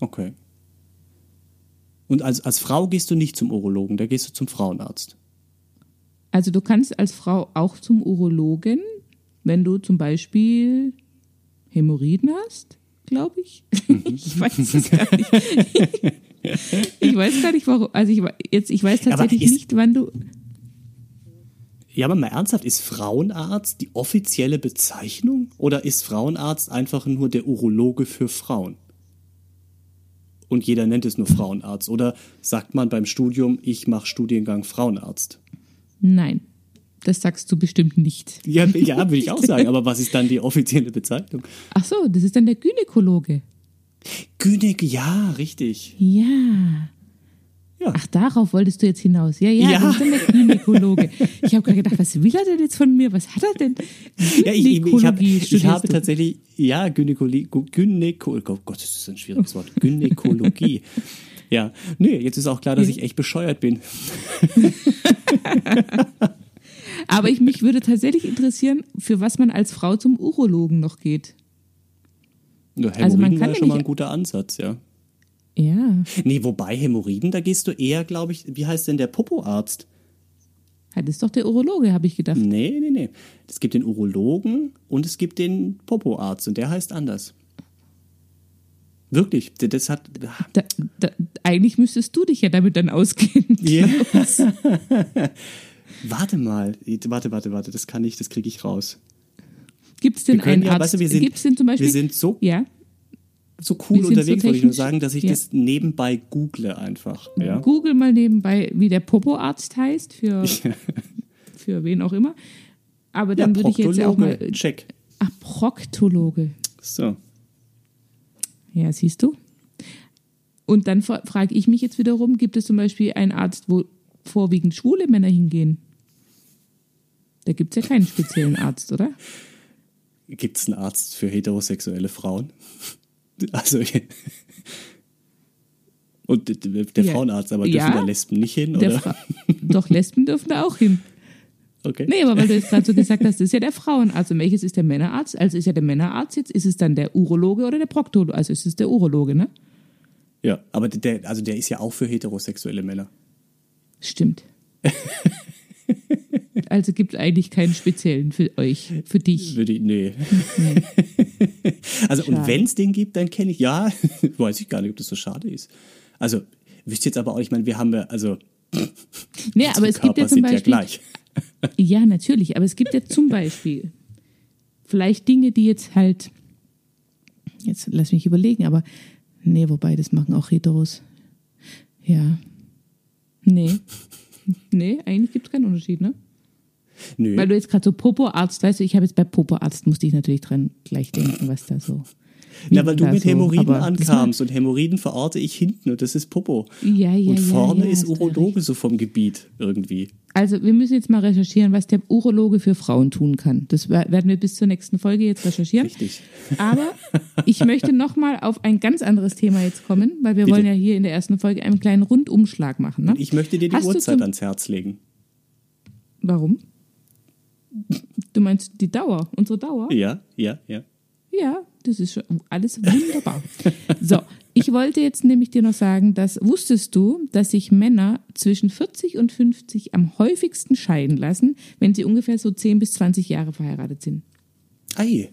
Okay. Und als, als Frau gehst du nicht zum Urologen, da gehst du zum Frauenarzt. also du kannst als Frau auch zum Urologen, wenn du zum Beispiel Hämorrhoiden hast, glaube ich. ich weiß es gar nicht. ich weiß gar nicht, warum. Also ich, jetzt, ich weiß tatsächlich ist- nicht, wann du. Ja, aber mal ernsthaft, ist Frauenarzt die offizielle Bezeichnung oder ist Frauenarzt einfach nur der Urologe für Frauen? Und jeder nennt es nur Frauenarzt. Oder sagt man beim Studium, ich mache Studiengang Frauenarzt? Nein, das sagst du bestimmt nicht. Ja, ja würde ich auch sagen. Aber was ist dann die offizielle Bezeichnung? Ach so, das ist dann der Gynäkologe. Gynäk, ja, richtig. Ja. Ja. Ach, darauf wolltest du jetzt hinaus. Ja, ja, Ja. das ist der Gynäkologe. Ich habe gerade gedacht, was will er denn jetzt von mir? Was hat er denn? Ja, ich, ich, ich, hab, ich habe tatsächlich, ja, Gynäkologie, Gynäko, oh Gott, das ist ein schwieriges Wort, Gynäkologie. ja, nee, jetzt ist auch klar, dass ich echt bescheuert bin. Aber ich, mich würde tatsächlich interessieren, für was man als Frau zum Urologen noch geht. Ja, Also man Hämorrhoiden kann wäre ja schon mal ein guter Ansatz, ja. Ja. Nee, wobei Hämorrhoiden, da gehst du eher, glaube ich, wie heißt denn der Popoarzt? Das ist doch der Urologe, habe ich gedacht. Nee, nee, nee. Es gibt den Urologen und es gibt den Popoarzt und der heißt anders. Wirklich, das hat. Da, da, eigentlich müsstest du dich ja damit dann auskennen. Ja. warte mal, warte, warte, warte, das kann ich, das kriege ich raus. Gibt es denn können einen ja, Arzt? weißt du, wir sind- Gibt's denn zum Beispiel? wir sind so- Ja. So cool sind so unterwegs, wollte ich nur sagen, dass ich ja. das nebenbei google einfach. Ja? Google mal nebenbei, wie der Popo-Arzt heißt, für, für wen auch immer. Aber dann ja, würde ich jetzt ja auch mal. Check. Ach, Proktologe. So. Ja, siehst du? Und dann fra- frage ich mich jetzt wiederum, gibt es zum Beispiel einen Arzt, wo vorwiegend schwule Männer hingehen? Da gibt es ja keinen speziellen Arzt, oder? Gibt es einen Arzt für heterosexuelle Frauen? Also. Und der Ja. Frauenarzt, aber dürfen Ja. da Lesben nicht hin, Der oder? Doch, Lesben dürfen da auch hin. Okay. Nee, aber weil du jetzt gerade so gesagt hast, das ist ja der Frauenarzt. Und welches ist der Männerarzt? Also ist ja der Männerarzt jetzt, ist es dann der Urologe oder der Proktologe? Also ist es der Urologe, ne? Ja, aber der, also der ist ja auch für heterosexuelle Männer. Stimmt. Also gibt es eigentlich keinen speziellen für euch, für dich. Würde ich, nee. also, und wenn es den gibt, dann kenne ich, ja, weiß ich gar nicht, ob das so schade ist. Also, wüsste jetzt aber auch ich meine, wir haben ja, also, Nee, aber es gibt ja Körper zum sind Beispiel. ja gleich. Ja, natürlich, aber es gibt ja zum Beispiel vielleicht Dinge, die jetzt halt. Jetzt lass mich überlegen, aber. Nee, wobei, das machen auch Heteros. Ja. Nee. Nee, eigentlich gibt es keinen Unterschied, ne? Nö. Weil du jetzt gerade so Popo-Arzt, weißt du, ich habe jetzt bei Popo-Arzt, musste ich natürlich dran gleich denken, was da so. Na, weil du mit so- Hämorrhoiden das ankamst und Hämorrhoiden verorte ich hinten und das ist Popo. Ja, ja, und ja, vorne ja, ist hast du Urologe so vom Gebiet irgendwie. Also wir müssen jetzt mal recherchieren, was der Urologe für Frauen tun kann. Das wer- werden wir bis zur nächsten Folge jetzt recherchieren. Richtig. Aber ich möchte nochmal auf ein ganz anderes Thema jetzt kommen, weil wir Bitte. wollen ja hier in der ersten Folge einen kleinen Rundumschlag machen. Ne? Ich möchte dir die Hast Uhrzeit ans Herz legen. Warum? Du meinst die Dauer, unsere Dauer? Ja, ja, ja. Ja, das ist schon alles wunderbar. So, ich wollte jetzt nämlich dir noch sagen, dass wusstest du, dass sich Männer zwischen 40 und 50 am häufigsten scheiden lassen, wenn sie ungefähr so 10 bis 20 Jahre verheiratet sind? Ei.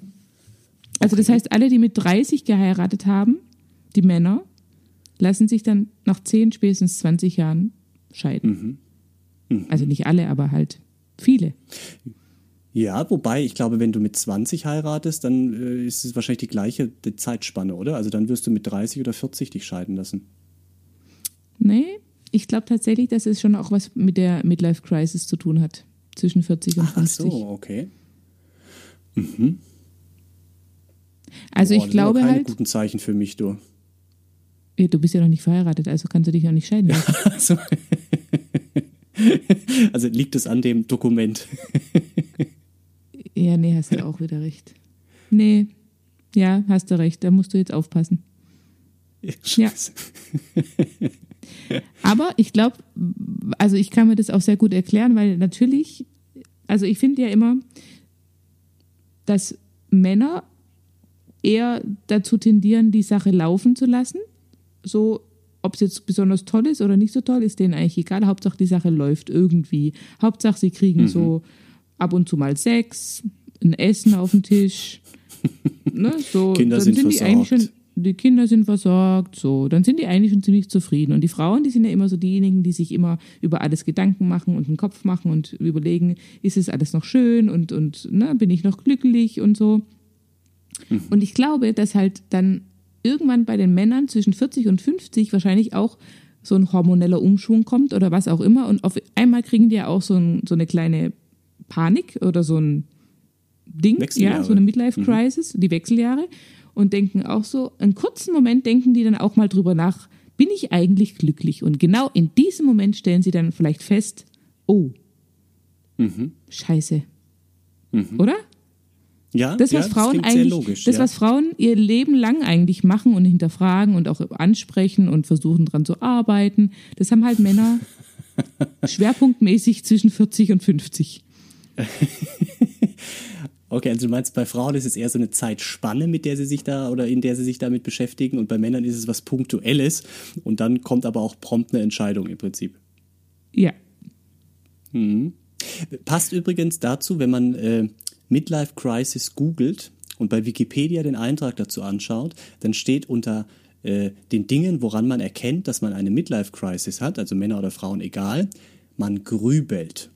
Also das heißt, alle, die mit 30 geheiratet haben, die Männer, lassen sich dann nach 10, spätestens 20 Jahren scheiden. Also nicht alle, aber halt viele. Ja, wobei, ich glaube, wenn du mit 20 heiratest, dann äh, ist es wahrscheinlich die gleiche die Zeitspanne, oder? Also dann wirst du mit 30 oder 40 dich scheiden lassen. Nee, ich glaube tatsächlich, dass es schon auch was mit der Midlife Crisis zu tun hat. Zwischen 40 und Ach 50. so, okay. Also Boah, ich das glaube keine halt, guten Zeichen für mich, du. Ja, du bist ja noch nicht verheiratet, also kannst du dich auch nicht scheiden lassen. Also, also liegt es an dem Dokument. Ja, nee, hast du auch wieder recht. Nee, ja, hast du recht, da musst du jetzt aufpassen. Scheiße. Aber ich glaube, also ich kann mir das auch sehr gut erklären, weil natürlich, also ich finde ja immer, dass Männer eher dazu tendieren, die Sache laufen zu lassen. So, ob es jetzt besonders toll ist oder nicht so toll, ist denen eigentlich egal. Hauptsache die Sache läuft irgendwie. Hauptsache sie kriegen so ab und zu mal Sex, ein Essen auf den Tisch. ne, so, Kinder dann sind sind die eigentlich schon die Kinder sind versorgt, so, dann sind die eigentlich schon ziemlich zufrieden. Und die Frauen, die sind ja immer so diejenigen, die sich immer über alles Gedanken machen und einen Kopf machen und überlegen, ist es alles noch schön und, und ne, bin ich noch glücklich und so. Und ich glaube, dass halt dann irgendwann bei den Männern zwischen 40 und 50 wahrscheinlich auch so ein hormoneller Umschwung kommt oder was auch immer. Und auf einmal kriegen die ja auch so, ein, so eine kleine Panik oder so ein Ding, ja, so eine Midlife-Crisis, die Wechseljahre. Und denken auch so, einen kurzen Moment denken die dann auch mal drüber nach, bin ich eigentlich glücklich? Und genau in diesem Moment stellen sie dann vielleicht fest, oh, scheiße. Oder? Ja, Das, was ja, Frauen sehr eigentlich, logisch. das, ja. was Frauen ihr Leben lang eigentlich machen und hinterfragen und auch ansprechen und versuchen dran zu arbeiten, das haben halt Männer schwerpunktmäßig zwischen 40 und 50. Okay, also du meinst, bei Frauen ist es eher so eine Zeitspanne, mit der sie sich da oder in der sie sich damit beschäftigen und bei Männern ist es was Punktuelles und dann kommt aber auch prompt eine Entscheidung im Prinzip. Ja. Passt übrigens dazu, wenn man äh, Midlife Crisis googelt und bei Wikipedia den Eintrag dazu anschaut, dann steht unter äh, den Dingen, woran man erkennt, dass man eine Midlife Crisis hat, also Männer oder Frauen egal, man grübelt.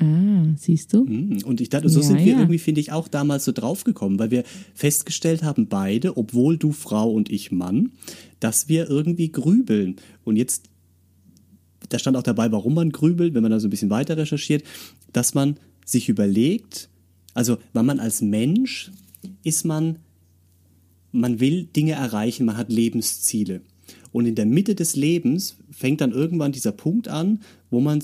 Ah, siehst du? Mhm. Und ich dachte, so Ja, sind wir ja. irgendwie, finde ich, auch damals so draufgekommen, weil wir festgestellt haben, beide, obwohl du Frau und ich Mann, dass wir irgendwie grübeln. Und jetzt, da stand auch dabei, warum man grübelt, wenn man da so ein bisschen weiter recherchiert, dass man sich überlegt, also weil man als Mensch ist man, man will Dinge erreichen, man hat Lebensziele. Und in der Mitte des Lebens fängt dann irgendwann dieser Punkt an, wo man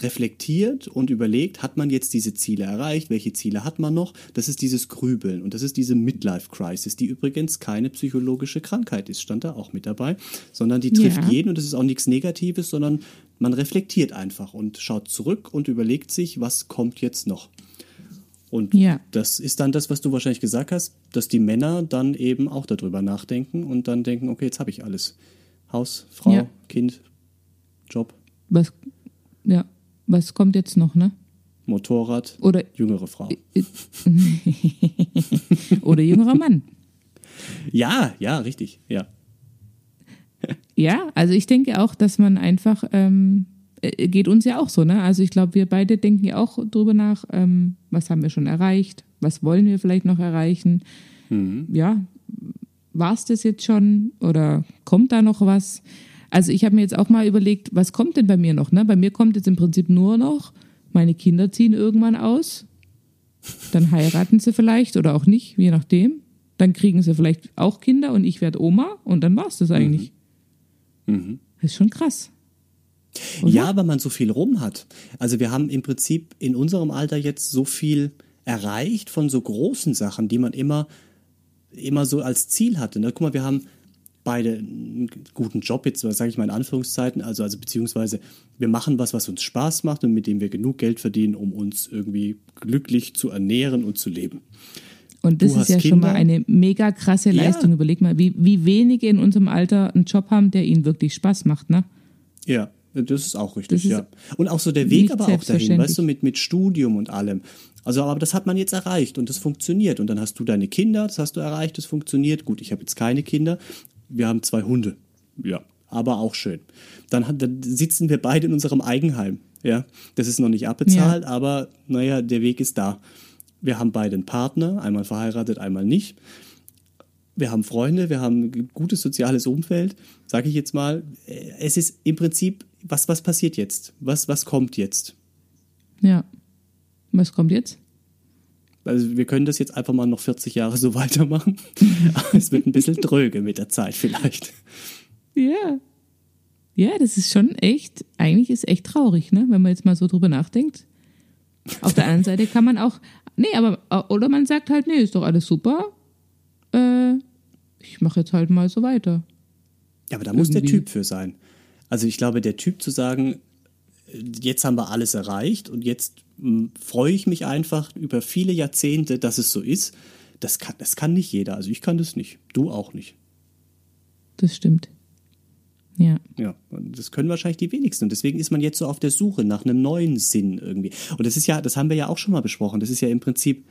reflektiert und überlegt, hat man jetzt diese Ziele erreicht, welche Ziele hat man noch? Das ist dieses Grübeln und das ist diese Midlife Crisis, die übrigens keine psychologische Krankheit ist, stand da auch mit dabei, sondern die trifft Ja. jeden und das ist auch nichts Negatives, sondern man reflektiert einfach und schaut zurück und überlegt sich, was kommt jetzt noch. Und Ja. das ist dann das, was du wahrscheinlich gesagt hast, dass die Männer dann eben auch darüber nachdenken und dann denken, okay, jetzt habe ich alles. Haus, Frau, Ja. Kind, Job, Was, ja, was kommt jetzt noch, ne? Motorrad, Oder, jüngere Frau. oder jüngerer Mann. Ja, ja, richtig, ja. Ja, also ich denke auch, dass man einfach, ähm, äh, geht uns ja auch so, ne? Also ich glaube, wir beide denken ja auch drüber nach, ähm, was haben wir schon erreicht, was wollen wir vielleicht noch erreichen. Ja, war es das jetzt schon oder kommt da noch was? Also ich habe mir jetzt auch mal überlegt, was kommt denn bei mir noch? Ne? Bei mir kommt jetzt im Prinzip nur noch, meine Kinder ziehen irgendwann aus, dann heiraten sie vielleicht oder auch nicht, je nachdem. Dann kriegen sie vielleicht auch Kinder und ich werde Oma und dann war es das eigentlich. Das ist schon krass. Oder? Ja, weil man so viel rum hat. Also wir haben im Prinzip in unserem Alter jetzt so viel erreicht von so großen Sachen, die man immer, immer so als Ziel hatte. Ne? Guck mal, wir haben beide einen guten Job, jetzt sage ich mal in Anführungszeiten, also, also beziehungsweise wir machen was, was uns Spaß macht und mit dem wir genug Geld verdienen, um uns irgendwie glücklich zu ernähren und zu leben. Und das Du ist ja schon mal Kinder? eine mega krasse Ja. Leistung. Überleg mal, wie, wie wenige in unserem Alter einen Job haben, der ihnen wirklich Spaß macht, ne? Ja, das ist auch richtig, ist ja. Und auch so der Weg aber auch dahin, weißt du, mit, mit Studium und allem. Also, aber das hat man jetzt erreicht und das funktioniert. Und dann hast du deine Kinder, das hast du erreicht, das funktioniert. Gut, ich habe jetzt keine Kinder, wir haben zwei Hunde. Ja, aber auch schön. Dann, dann sitzen wir beide in unserem Eigenheim. Ja, das ist noch nicht abbezahlt, aber naja, der Weg ist da. Wir haben beide einen Partner, einmal verheiratet, einmal nicht wir haben Freunde, wir haben ein gutes soziales Umfeld, sage ich jetzt mal. Es ist im Prinzip, was, was passiert jetzt? Was, was kommt jetzt? Ja. Was kommt jetzt? Also wir können das jetzt einfach mal noch 40 Jahre so weitermachen. Aber es wird ein bisschen dröge mit der Zeit vielleicht. Ja. Ja, das ist schon echt, eigentlich ist echt traurig, ne? Wenn man jetzt mal so drüber nachdenkt. Auf der anderen Seite kann man auch, nee, aber, oder man sagt halt, nee, ist doch alles super. Äh, ich mache jetzt halt mal so weiter. Ja, aber da muss der Irgendwie. Typ für sein. Also ich glaube, der Typ zu sagen, jetzt haben wir alles erreicht und jetzt freue ich mich einfach über viele Jahrzehnte, dass es so ist, das kann, das kann nicht jeder. Also ich kann das nicht. Du auch nicht. Das stimmt. Ja. Ja, und das können wahrscheinlich die wenigsten. Und deswegen ist man jetzt so auf der Suche nach einem neuen Sinn irgendwie. Und das ist ja, das haben wir ja auch schon mal besprochen. Das ist ja im Prinzip,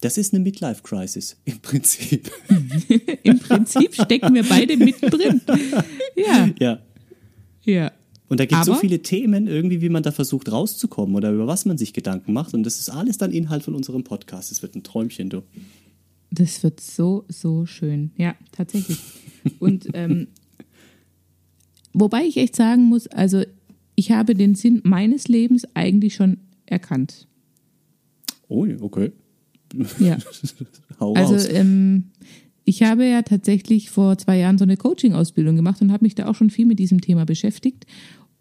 das ist eine Midlife-Crisis. Im Prinzip. Im Prinzip stecken wir beide mittendrin. Ja, ja. ja. Und da gibt es so viele Themen irgendwie, wie man da versucht rauszukommen oder über was man sich Gedanken macht. Und das ist alles dann Inhalt von unserem Podcast. Es wird ein Träumchen, du. Das wird so, so schön. Ja, tatsächlich. Und ähm, wobei ich echt sagen muss, also ich habe den Sinn meines Lebens eigentlich schon erkannt. Oh, okay. Ja. Also ähm, ich habe ja tatsächlich vor zwei Jahren so eine Coaching-Ausbildung gemacht und habe mich da auch schon viel mit diesem Thema beschäftigt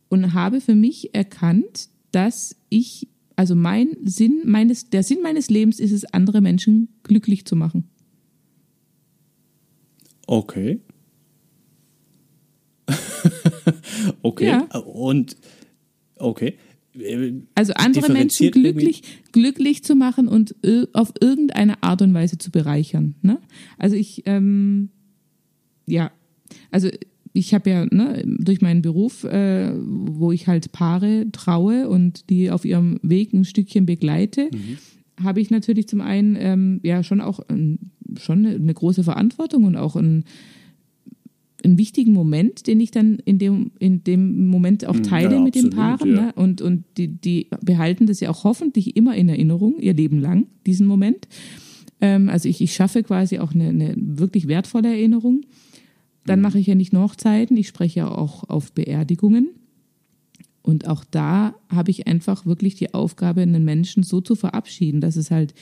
und habe für mich erkannt, dass ich, also mein Sinn meines, der Sinn meines Lebens ist es, andere Menschen glücklich zu machen. Okay. okay. Ja. Und okay. Äh, Also andere Menschen irgendwie- glücklich, glücklich zu machen und ir- auf irgendeine Art und Weise zu bereichern. Ne? Also ich, ähm, ja, also ich habe ja ne, durch meinen Beruf, äh, wo ich halt Paare traue und die auf ihrem Weg ein Stückchen begleite, habe ich natürlich zum einen ähm, ja schon auch ähm, schon eine, große Verantwortung und auch ein einen wichtigen Moment, den ich dann in dem, in dem Moment auch teile Ja, mit den Paaren. ja. Ne? Und, und die, die behalten das ja auch hoffentlich immer in Erinnerung, ihr Leben lang, diesen Moment. Ähm, also ich, ich schaffe quasi auch eine, eine wirklich wertvolle Erinnerung. Dann mache ich ja nicht nur Hochzeiten, ich spreche ja auch auf Beerdigungen. Und auch da habe ich einfach wirklich die Aufgabe, einen Menschen so zu verabschieden, dass es halt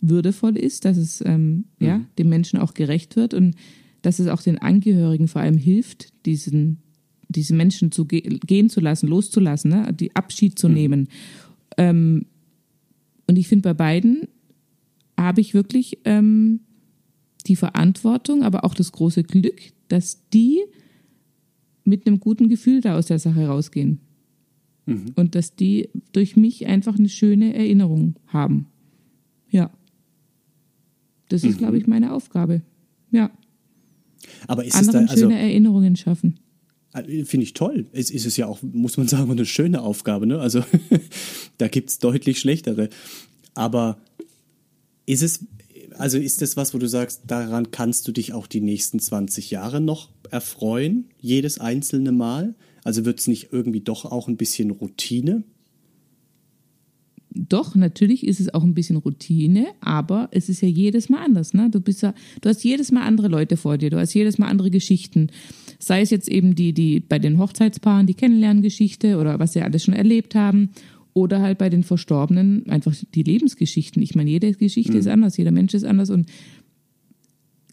würdevoll ist, dass es ähm, ja, dem Menschen auch gerecht wird und dass es auch den Angehörigen vor allem hilft, diesen, diesen Menschen zu ge gehen zu lassen, loszulassen, ne? die Abschied zu nehmen. Ähm, und ich finde, bei beiden habe ich wirklich ähm, die Verantwortung, aber auch das große Glück, dass die mit einem guten Gefühl da aus der Sache rausgehen. Und dass die durch mich einfach eine schöne Erinnerung haben. Ja. Das ist, glaube ich, meine Aufgabe. Ja. Aber ist es Anderen da, also schöne Erinnerungen schaffen. äh, finde ich toll. Es ist es ja auch, muss man sagen, eine schöne Aufgabe. Ne? Also da gibt es deutlich schlechtere. Aber ist es, also ist das was, wo du sagst, daran kannst du dich auch die nächsten 20 Jahre noch erfreuen, jedes einzelne Mal? Also wird es nicht irgendwie doch auch ein bisschen Routine? Doch, natürlich ist es auch ein bisschen Routine, aber es ist ja jedes Mal anders. Ne? Du bist ja, du hast jedes Mal andere Leute vor dir, du hast jedes Mal andere Geschichten. Sei es jetzt eben die, die bei den Hochzeitspaaren die Kennenlerngeschichte oder was sie alles schon erlebt haben, oder halt bei den Verstorbenen einfach die Lebensgeschichten. Ich meine, jede Geschichte ist anders, jeder Mensch ist anders und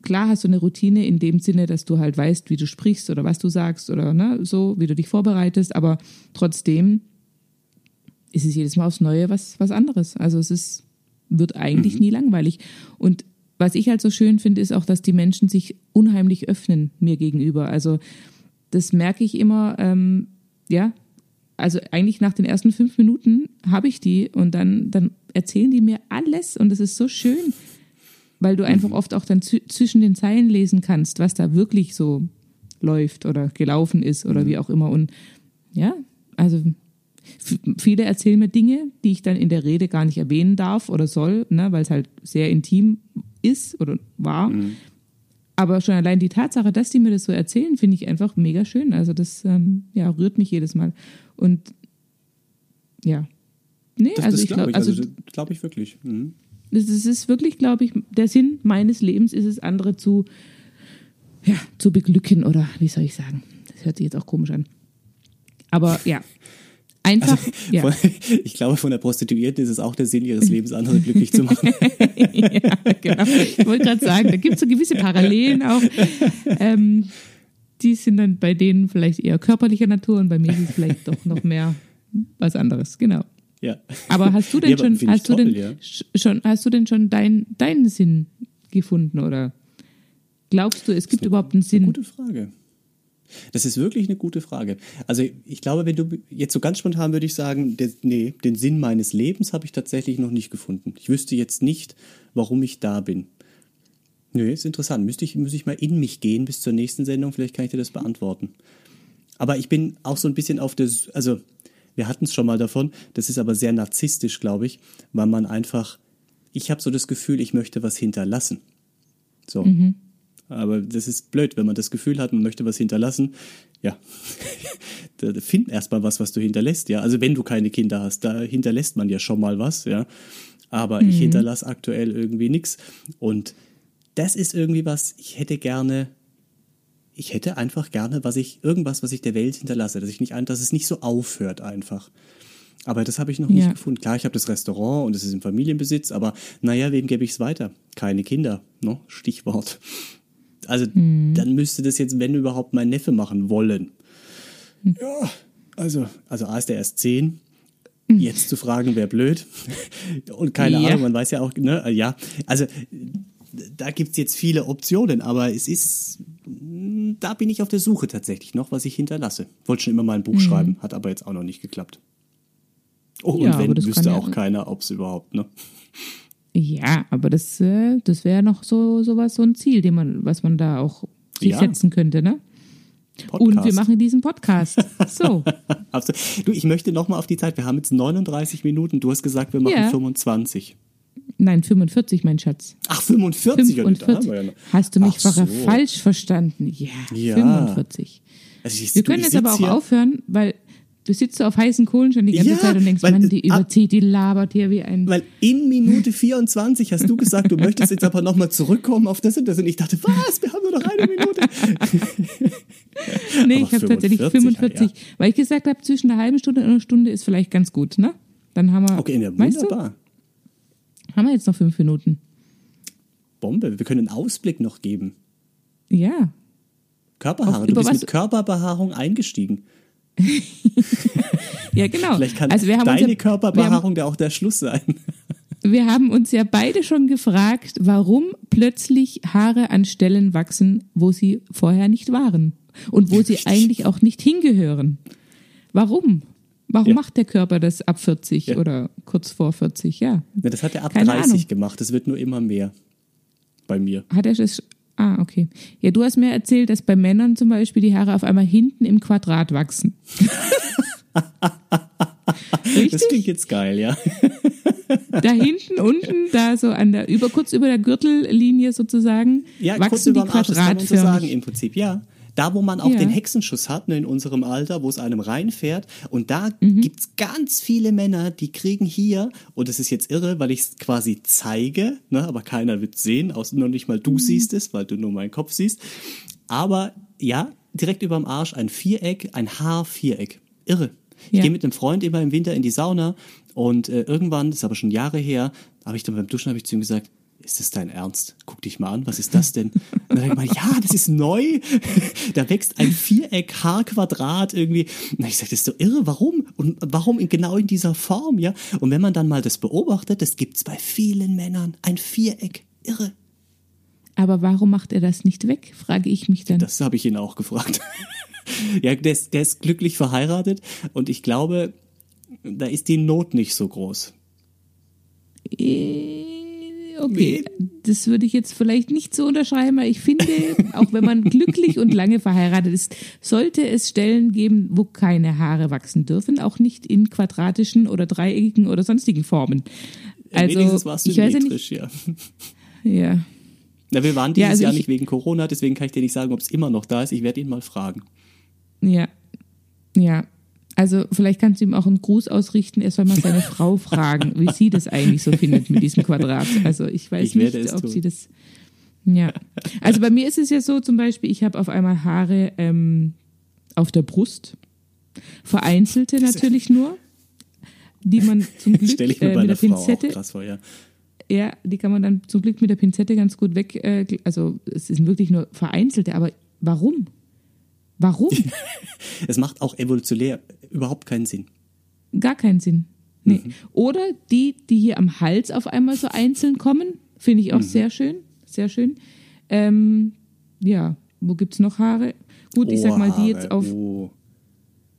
klar hast du eine Routine in dem Sinne, dass du halt weißt, wie du sprichst oder was du sagst oder ne, so, wie du dich vorbereitest, aber trotzdem ist es jedes Mal aufs Neue was, was anderes. Also es ist, wird eigentlich nie langweilig. Und was ich halt so schön finde, ist auch, dass die Menschen sich unheimlich öffnen mir gegenüber. Also das merke ich immer, ähm, ja, also eigentlich nach den ersten fünf Minuten habe ich die und dann, dann erzählen die mir alles und das ist so schön, weil du einfach oft auch dann zw- zwischen den Zeilen lesen kannst, was da wirklich so läuft oder gelaufen ist oder wie auch immer. Und ja, also viele erzählen mir Dinge, die ich dann in der Rede gar nicht erwähnen darf oder soll, ne, weil es halt sehr intim ist oder war. Aber schon allein die Tatsache, dass die mir das so erzählen, finde ich einfach mega schön. Also das ähm, ja, rührt mich jedes Mal. Und ja. Nee, Das, also das ich glaube ich, also, also, das glaube ich wirklich. Mhm. das ist, es ist wirklich, glaube ich, der Sinn meines Lebens ist es, andere zu, ja, zu beglücken oder wie soll ich sagen? Das hört sich jetzt auch komisch an. Aber ja, einfach, ja. Von, ich glaube, von der Prostituierten ist es auch der Sinn ihres Lebens, andere glücklich zu machen. ja, genau. Ich wollte gerade sagen, da gibt es so gewisse Parallelen auch. Ähm, die sind dann bei denen vielleicht eher körperlicher Natur und bei mir ist es vielleicht doch noch mehr was anderes, genau. ja. Aber hast du denn Ja, schon, hast du toll, denn ja. sch- schon, hast du denn schon dein, deinen Sinn gefunden oder glaubst du, es gibt überhaupt einen Sinn? Gute Frage. Das ist wirklich eine gute Frage. Also ich glaube, wenn du jetzt so ganz spontan würde ich sagen, der, nee, den Sinn meines Lebens habe ich tatsächlich noch nicht gefunden. Ich wüsste jetzt nicht, warum ich da bin. Nö, ist interessant. Müsste ich, müsste ich mal in mich gehen bis zur nächsten Sendung, vielleicht kann ich dir das beantworten. Aber ich bin auch so ein bisschen auf der, also wir hatten es schon mal davon, das ist aber sehr narzisstisch, glaube ich, weil man einfach, ich habe so das Gefühl, ich möchte was hinterlassen. So. Aber das ist blöd, wenn man das Gefühl hat, man möchte was hinterlassen. Ja, find erstmal was, was du hinterlässt, ja. Also wenn du keine Kinder hast, da hinterlässt man ja schon mal was, ja. Aber ich hinterlasse aktuell irgendwie nichts. Und das ist irgendwie was, ich hätte gerne, ich hätte einfach gerne, was ich, irgendwas, was ich der Welt hinterlasse, dass ich nicht ein, dass es nicht so aufhört einfach. Aber das habe ich noch Ja. nicht gefunden. Klar, ich habe das Restaurant und es ist im Familienbesitz, aber naja, wem gebe ich es weiter? Keine Kinder, ne? Stichwort. Also dann müsste das jetzt, wenn überhaupt, mein Neffe machen wollen. Ja, also, also A ist der erst zehn. Jetzt zu fragen, wäre blöd. Und keine Ja. Ahnung, man weiß ja auch, ne, ja, also da gibt's jetzt viele Optionen, aber es ist, da bin ich auf der Suche tatsächlich noch, was ich hinterlasse. Wollte schon immer mal ein Buch schreiben, hat aber jetzt auch noch nicht geklappt. Oh, Ja, und wenn, wüsste auch keiner, ob's überhaupt, ne? Ja, aber das, äh, das wäre noch so sowas, so ein Ziel, den man, was man da auch sich Ja. setzen könnte, ne? Und wir machen diesen Podcast. So. Absolut. Du, ich möchte noch mal auf die Zeit. Wir haben jetzt 39 Minuten. Du hast gesagt, wir machen Ja. 25. Nein, 45, mein Schatz. Ach, 45? Ja, da haben 45. wir ja. Hast du mich so. falsch verstanden? Ja, Ja. 45. Also Wir du, können jetzt aber auch aufhören, weil du sitzt so auf heißen Kohlen schon die ganze Ja, Zeit und denkst, weil, Mann, die überzieht, die labert hier wie ein. Weil in Minute 24 hast du gesagt, du möchtest jetzt aber nochmal zurückkommen auf das und das. Und ich dachte, was? Wir haben nur noch eine Minute. nee, aber ich habe tatsächlich 45, 45, ja. weil ich gesagt habe, zwischen einer halben Stunde und einer Stunde ist vielleicht ganz gut, ne? Dann haben wir, Okay, ja, weißt du, wunderbar. haben wir jetzt noch fünf Minuten. Bombe. Wir können einen Ausblick noch geben. Ja, Körperhaare. Auf- Du bist was- mit Körperbehaarung eingestiegen. ja genau. Vielleicht kann also wir haben deine ja, Körperbehaarung da auch der Schluss sein. wir haben uns ja beide schon gefragt, warum plötzlich Haare an Stellen wachsen, wo sie vorher nicht waren und wo sie eigentlich auch nicht hingehören. Warum? Warum Ja. macht der Körper das ab 40 Ja. oder kurz vor 40? Ja. Ja, das hat er ab Keine 30 Ahnung. gemacht. Das wird nur immer mehr. Bei mir. Hat er das? Ah, okay. Ja, du hast mir erzählt, dass bei Männern zum Beispiel die Haare auf einmal hinten im Quadrat wachsen. Das Richtig? klingt jetzt geil, ja. Da hinten, unten, da so an der, über, kurz über der Gürtellinie sozusagen, Ja, kurz wachsen über die das quadratförmig. im Prinzip, ja. Da, wo man auch Ja. den Hexenschuss hat, ne, in unserem Alter, wo es einem reinfährt. Und da Mhm. gibt's ganz viele Männer, die kriegen hier, und das ist jetzt irre, weil ich es quasi zeige, ne, aber keiner wird sehen, außer nur nicht mal Mhm. du siehst es, weil du nur meinen Kopf siehst. Aber ja, direkt über dem Arsch ein Viereck, ein Haarviereck. Irre. Ich Ja. gehe mit einem Freund immer im Winter in die Sauna und äh, irgendwann, das ist aber schon Jahre her, habe ich dann beim Duschen habe ich zu ihm gesagt, ist das dein Ernst? Guck dich mal an, was ist das denn? Und dann habe ich mal, ja, das ist neu. da wächst ein Viereck, Haarquadrat irgendwie. Und ich sage, das ist doch irre, warum? Und warum in, genau in dieser Form, ja? Und wenn man dann mal das beobachtet, das gibt's bei vielen Männern, ein Viereck, irre. Aber warum macht er das nicht weg, frage ich mich dann. Das habe ich ihn auch gefragt. ja, der ist, der ist glücklich verheiratet und ich glaube, da ist die Not nicht so groß. Äh, Okay, das würde ich jetzt vielleicht nicht so unterschreiben, aber ich finde, auch wenn man glücklich und lange verheiratet ist, sollte es Stellen geben, wo keine Haare wachsen dürfen, auch nicht in quadratischen oder dreieckigen oder sonstigen Formen. Also, Wenigstens warst du ich weiß ja nicht, ja. ja. Na, wir waren dieses Ja, also Jahr ich- nicht wegen Corona, deswegen kann ich dir nicht sagen, ob es immer noch da ist. Ich werde ihn mal fragen. Ja, ja. Also vielleicht kannst du ihm auch einen Gruß ausrichten. Er soll mal seine Frau fragen, wie sie das eigentlich so findet mit diesem Quadrat. Also ich weiß Ich nicht, ob tun. sie das. Ja. Also bei mir ist es ja so, zum Beispiel, ich habe auf einmal Haare ähm, auf der Brust, vereinzelte natürlich nur, die man zum Glück ich mir äh, mit der Pinzette krass vor, ja. ja, die kann man dann zum Glück mit der Pinzette ganz gut weg. Äh, also es sind wirklich nur vereinzelte, aber warum? Warum? Es macht auch evolutionär überhaupt keinen Sinn. Gar keinen Sinn. Nee. Mhm. Oder die, die hier am Hals auf einmal so einzeln kommen, finde ich auch Mhm. sehr schön. Sehr schön. Ähm, ja, wo gibt's noch Haare? Gut, ich sag mal, die jetzt auf Oh,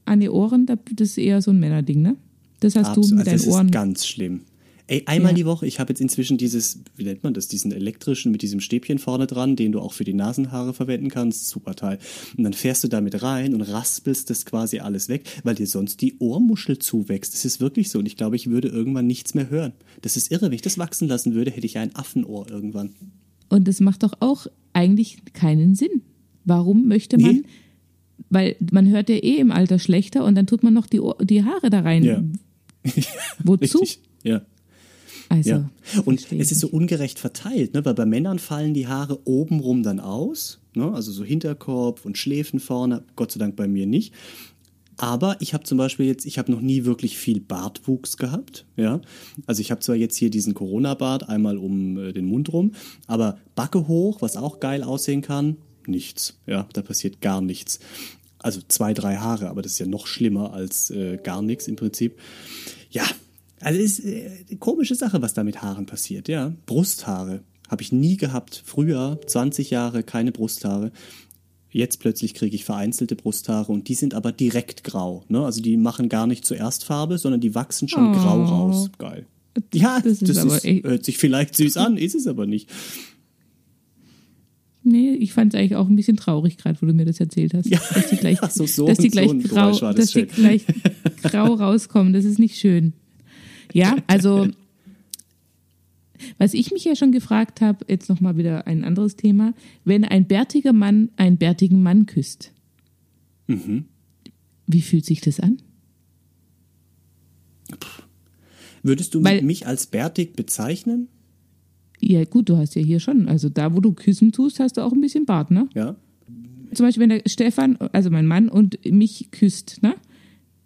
an die Ohren, da- das ist eher so ein Männerding, ne? Das hast absolut. du mit Also das deinen Ohren. ist ganz schlimm. Ey, einmal Ja. die Woche, ich habe jetzt inzwischen dieses, wie nennt man das, diesen elektrischen mit diesem Stäbchen vorne dran, den du auch für die Nasenhaare verwenden kannst. Super Teil. Und dann fährst du damit rein und raspelst das quasi alles weg, weil dir sonst die Ohrmuschel zuwächst. Das ist wirklich so. Und ich glaube, ich würde irgendwann nichts mehr hören. Das ist irre. Wenn ich das wachsen lassen würde, hätte ich ein Affenohr irgendwann. Und das macht doch auch eigentlich keinen Sinn. Warum möchte man, Nee. weil man hört ja eh im Alter schlechter und dann tut man noch die, Ohr, die Haare da rein. Ja. Wozu? Richtig. Ja. Also, Ja. Und es ist so ungerecht verteilt, ne? weil bei Männern fallen die Haare obenrum dann aus, ne? also so Hinterkopf und Schläfen vorne, Gott sei Dank bei mir nicht. Aber ich habe zum Beispiel jetzt, ich habe noch nie wirklich viel Bartwuchs gehabt, ja. Also ich habe zwar jetzt hier diesen Corona-Bart einmal um äh, den Mund rum, aber Backe hoch, was auch geil aussehen kann, nichts, ja, da passiert gar nichts. Also zwei, drei Haare, aber das ist ja noch schlimmer als äh, gar nichts im Prinzip. Ja, also es ist äh, eine komische Sache, was da mit Haaren passiert, ja. Brusthaare habe ich nie gehabt. Früher, 20 Jahre, keine Brusthaare. Jetzt plötzlich kriege ich vereinzelte Brusthaare und die sind aber direkt grau. Ne? Also die machen gar nicht zuerst Farbe, sondern die wachsen schon Oh. grau raus. Geil. Ja, Das das, ist ist hört sich vielleicht süß an, ist es aber nicht. Nee, ich fand es eigentlich auch ein bisschen traurig, gerade wo du mir das erzählt hast. Ja. Dass die so, so dass grau, gleich grau rauskommen. Das ist nicht schön. Ja, also Was ich mich ja schon gefragt habe, jetzt nochmal wieder ein anderes Thema, wenn ein bärtiger Mann einen bärtigen Mann küsst, Mhm. wie fühlt sich das an? Würdest du Weil- mich als bärtig bezeichnen? Ja, gut, du hast ja hier schon, also da, wo du küssen tust, hast du auch ein bisschen Bart, ne? Ja. Zum Beispiel, wenn der Stefan, also mein Mann, und mich küsst, ne?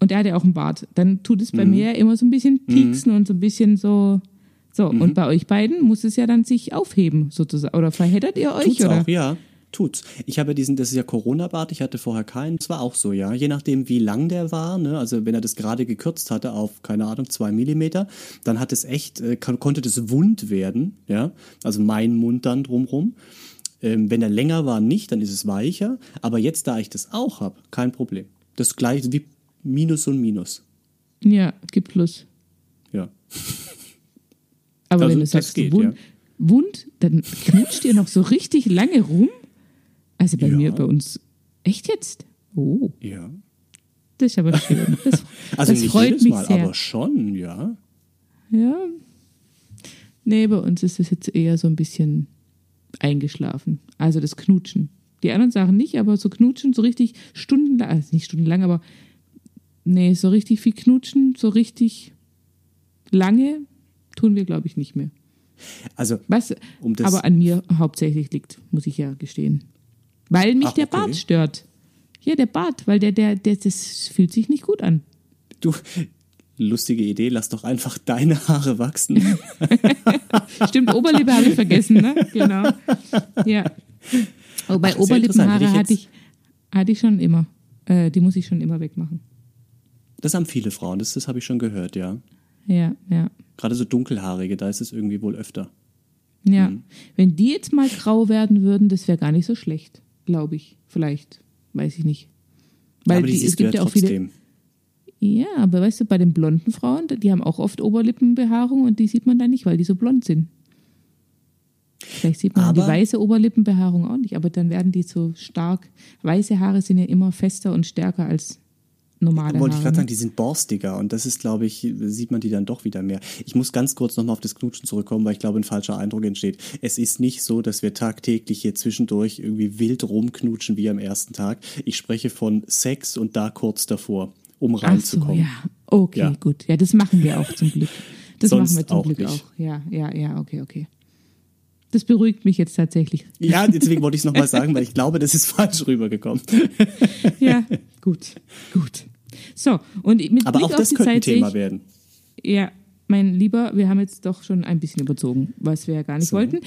Und der hat ja auch einen Bart, dann tut es bei Mhm. mir ja immer so ein bisschen pieksen und so ein bisschen so. So, Mhm. und bei euch beiden muss es ja dann sich aufheben, sozusagen. Oder verheddert ihr euch? Tut's oder? auch, ja. Tut's. Ich habe diesen, das ist ja Corona-Bart, ich hatte vorher keinen. Das war auch so, ja. Je nachdem, wie lang der war, ne, also wenn er das gerade gekürzt hatte auf, keine Ahnung, zwei Millimeter, dann hat es echt, äh, kon- konnte das wund werden, ja. Also mein Mund dann drumrum. Ähm, wenn er länger war, nicht, dann ist es weicher. Aber jetzt, da ich das auch habe, kein Problem. Das gleiche wie Minus und Minus. Ja, gibt Plus. Ja. Aber Also, wenn du sagst, geht, Wund, ja. Wund, dann knutscht ihr noch so richtig lange rum? Also bei Ja. mir, bei uns, echt jetzt? Oh, Ja. das ist aber schön. Das, Also das nicht freut jedes mich Mal, sehr. aber schon, ja. Ja. Nee, bei uns ist es jetzt eher so ein bisschen eingeschlafen. Also das Knutschen. Die anderen Sachen nicht, aber so knutschen, so richtig stundenlang, also nicht stundenlang, aber nee, so richtig viel knutschen, so richtig lange tun wir, glaube ich, nicht mehr. Also, Was Um aber an mir hauptsächlich liegt, muss ich ja gestehen. Weil mich Ach, der okay. Bart stört. Ja, der Bart, weil der, der, der, das fühlt sich nicht gut an. du, lustige Idee, lass doch einfach deine Haare wachsen. Stimmt, Oberlippe habe ich vergessen, ne? Genau. Ja. Ja interessant, Oberlippenhaare hatte ich, hatte ich schon immer. Äh, die muss ich schon immer wegmachen. Das haben viele Frauen, das, das habe ich schon gehört, ja. Ja, ja. Gerade so dunkelhaarige, da ist es irgendwie wohl öfter. Ja. Mhm. Wenn die jetzt mal grau werden würden, das wäre gar nicht so schlecht, glaube ich. Vielleicht. Weiß ich nicht. Weil aber die, die, es gibt ja ja auch viele. trotzdem. Ja, aber weißt du, bei den blonden Frauen, die haben auch oft Oberlippenbehaarung und die sieht man da nicht, weil die so blond sind. Vielleicht sieht man die Aber- weiße Oberlippenbehaarung auch nicht, aber dann werden die so stark. Weiße Haare sind ja immer fester und stärker als normale Wollte ich Haare. gerade sagen, die sind borstiger und das ist, glaube ich, sieht man die dann doch wieder mehr. Ich muss ganz kurz nochmal auf das Knutschen zurückkommen, weil ich glaube, ein falscher Eindruck entsteht. Es ist nicht so, dass wir tagtäglich hier zwischendurch irgendwie wild rumknutschen wie am ersten Tag. Ich spreche von Sex und da kurz davor, um Ach so, reinzukommen. ja. Okay, Ja. gut. Ja, das machen wir auch zum Glück. Das Sonst machen wir zum Glück nicht. auch. Ja, ja, ja, okay, okay. Das beruhigt mich jetzt tatsächlich. Ja, deswegen wollte ich es nochmal sagen, weil ich glaube, das ist falsch rübergekommen. Ja, gut, gut. So, und mit Aber Blick auch auf das die könnte ein Thema ich, werden. Ja, mein Lieber, wir haben jetzt doch schon ein bisschen überzogen, was wir ja gar nicht So. wollten.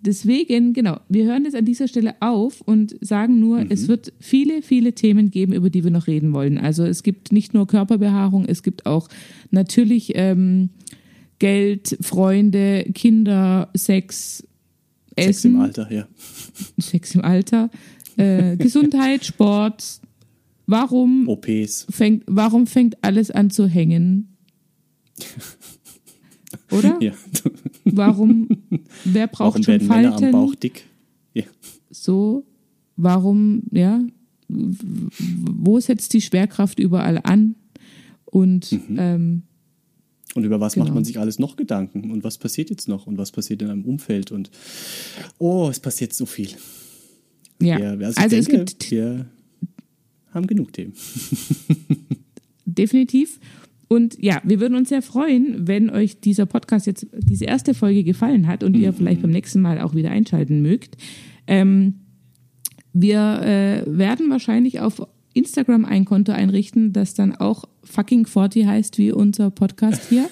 Deswegen, genau, wir hören jetzt an dieser Stelle auf und sagen nur, Mhm. es wird viele, viele Themen geben, über die wir noch reden wollen. Also es gibt nicht nur Körperbehaarung, es gibt auch natürlich ähm, Geld, Freunde, Kinder, Sex, Essen, Sex im Alter, ja. Sex im Alter, äh, Gesundheit, Sport. Warum OPs. fängt, warum fängt alles an zu hängen? Oder? Ja. Warum? Wer braucht Warum schon werden Männer am Falten? Bauch dick? Ja. So, warum, ja? Wo setzt die Schwerkraft überall an? Und Mhm. ähm, Und über was Genau. macht man sich alles noch Gedanken? Und was passiert jetzt noch? Und was passiert in einem Umfeld? Und oh, es passiert so viel. ja, Ja, also, also ich es denke, gibt wir haben genug Themen. definitiv. Und ja, wir würden uns sehr freuen, wenn euch dieser Podcast jetzt, diese erste Folge gefallen hat und ihr vielleicht beim nächsten Mal auch wieder einschalten mögt. Ähm, wir äh, werden wahrscheinlich auf Instagram ein Konto einrichten, das dann auch fucking 40 heißt, wie unser Podcast hier.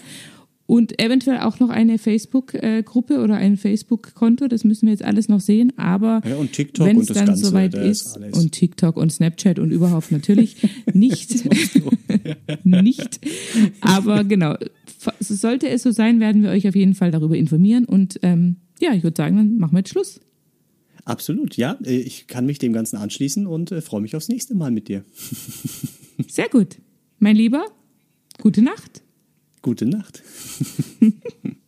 Und eventuell auch noch eine Facebook-Gruppe oder ein Facebook-Konto. Das müssen wir jetzt alles noch sehen. Aber Ja, und TikTok wenn es dann Ganze, soweit ist, ist und TikTok und Snapchat und überhaupt natürlich nicht, nicht. Aber genau, sollte es so sein, werden wir euch auf jeden Fall darüber informieren. Und ähm, ja, ich würde sagen, dann machen wir jetzt Schluss. Absolut, ja. äh, Ich kann mich dem Ganzen anschließen und äh, freue mich aufs nächste Mal mit dir. Sehr gut. Mein Lieber, gute Nacht. Gute Nacht.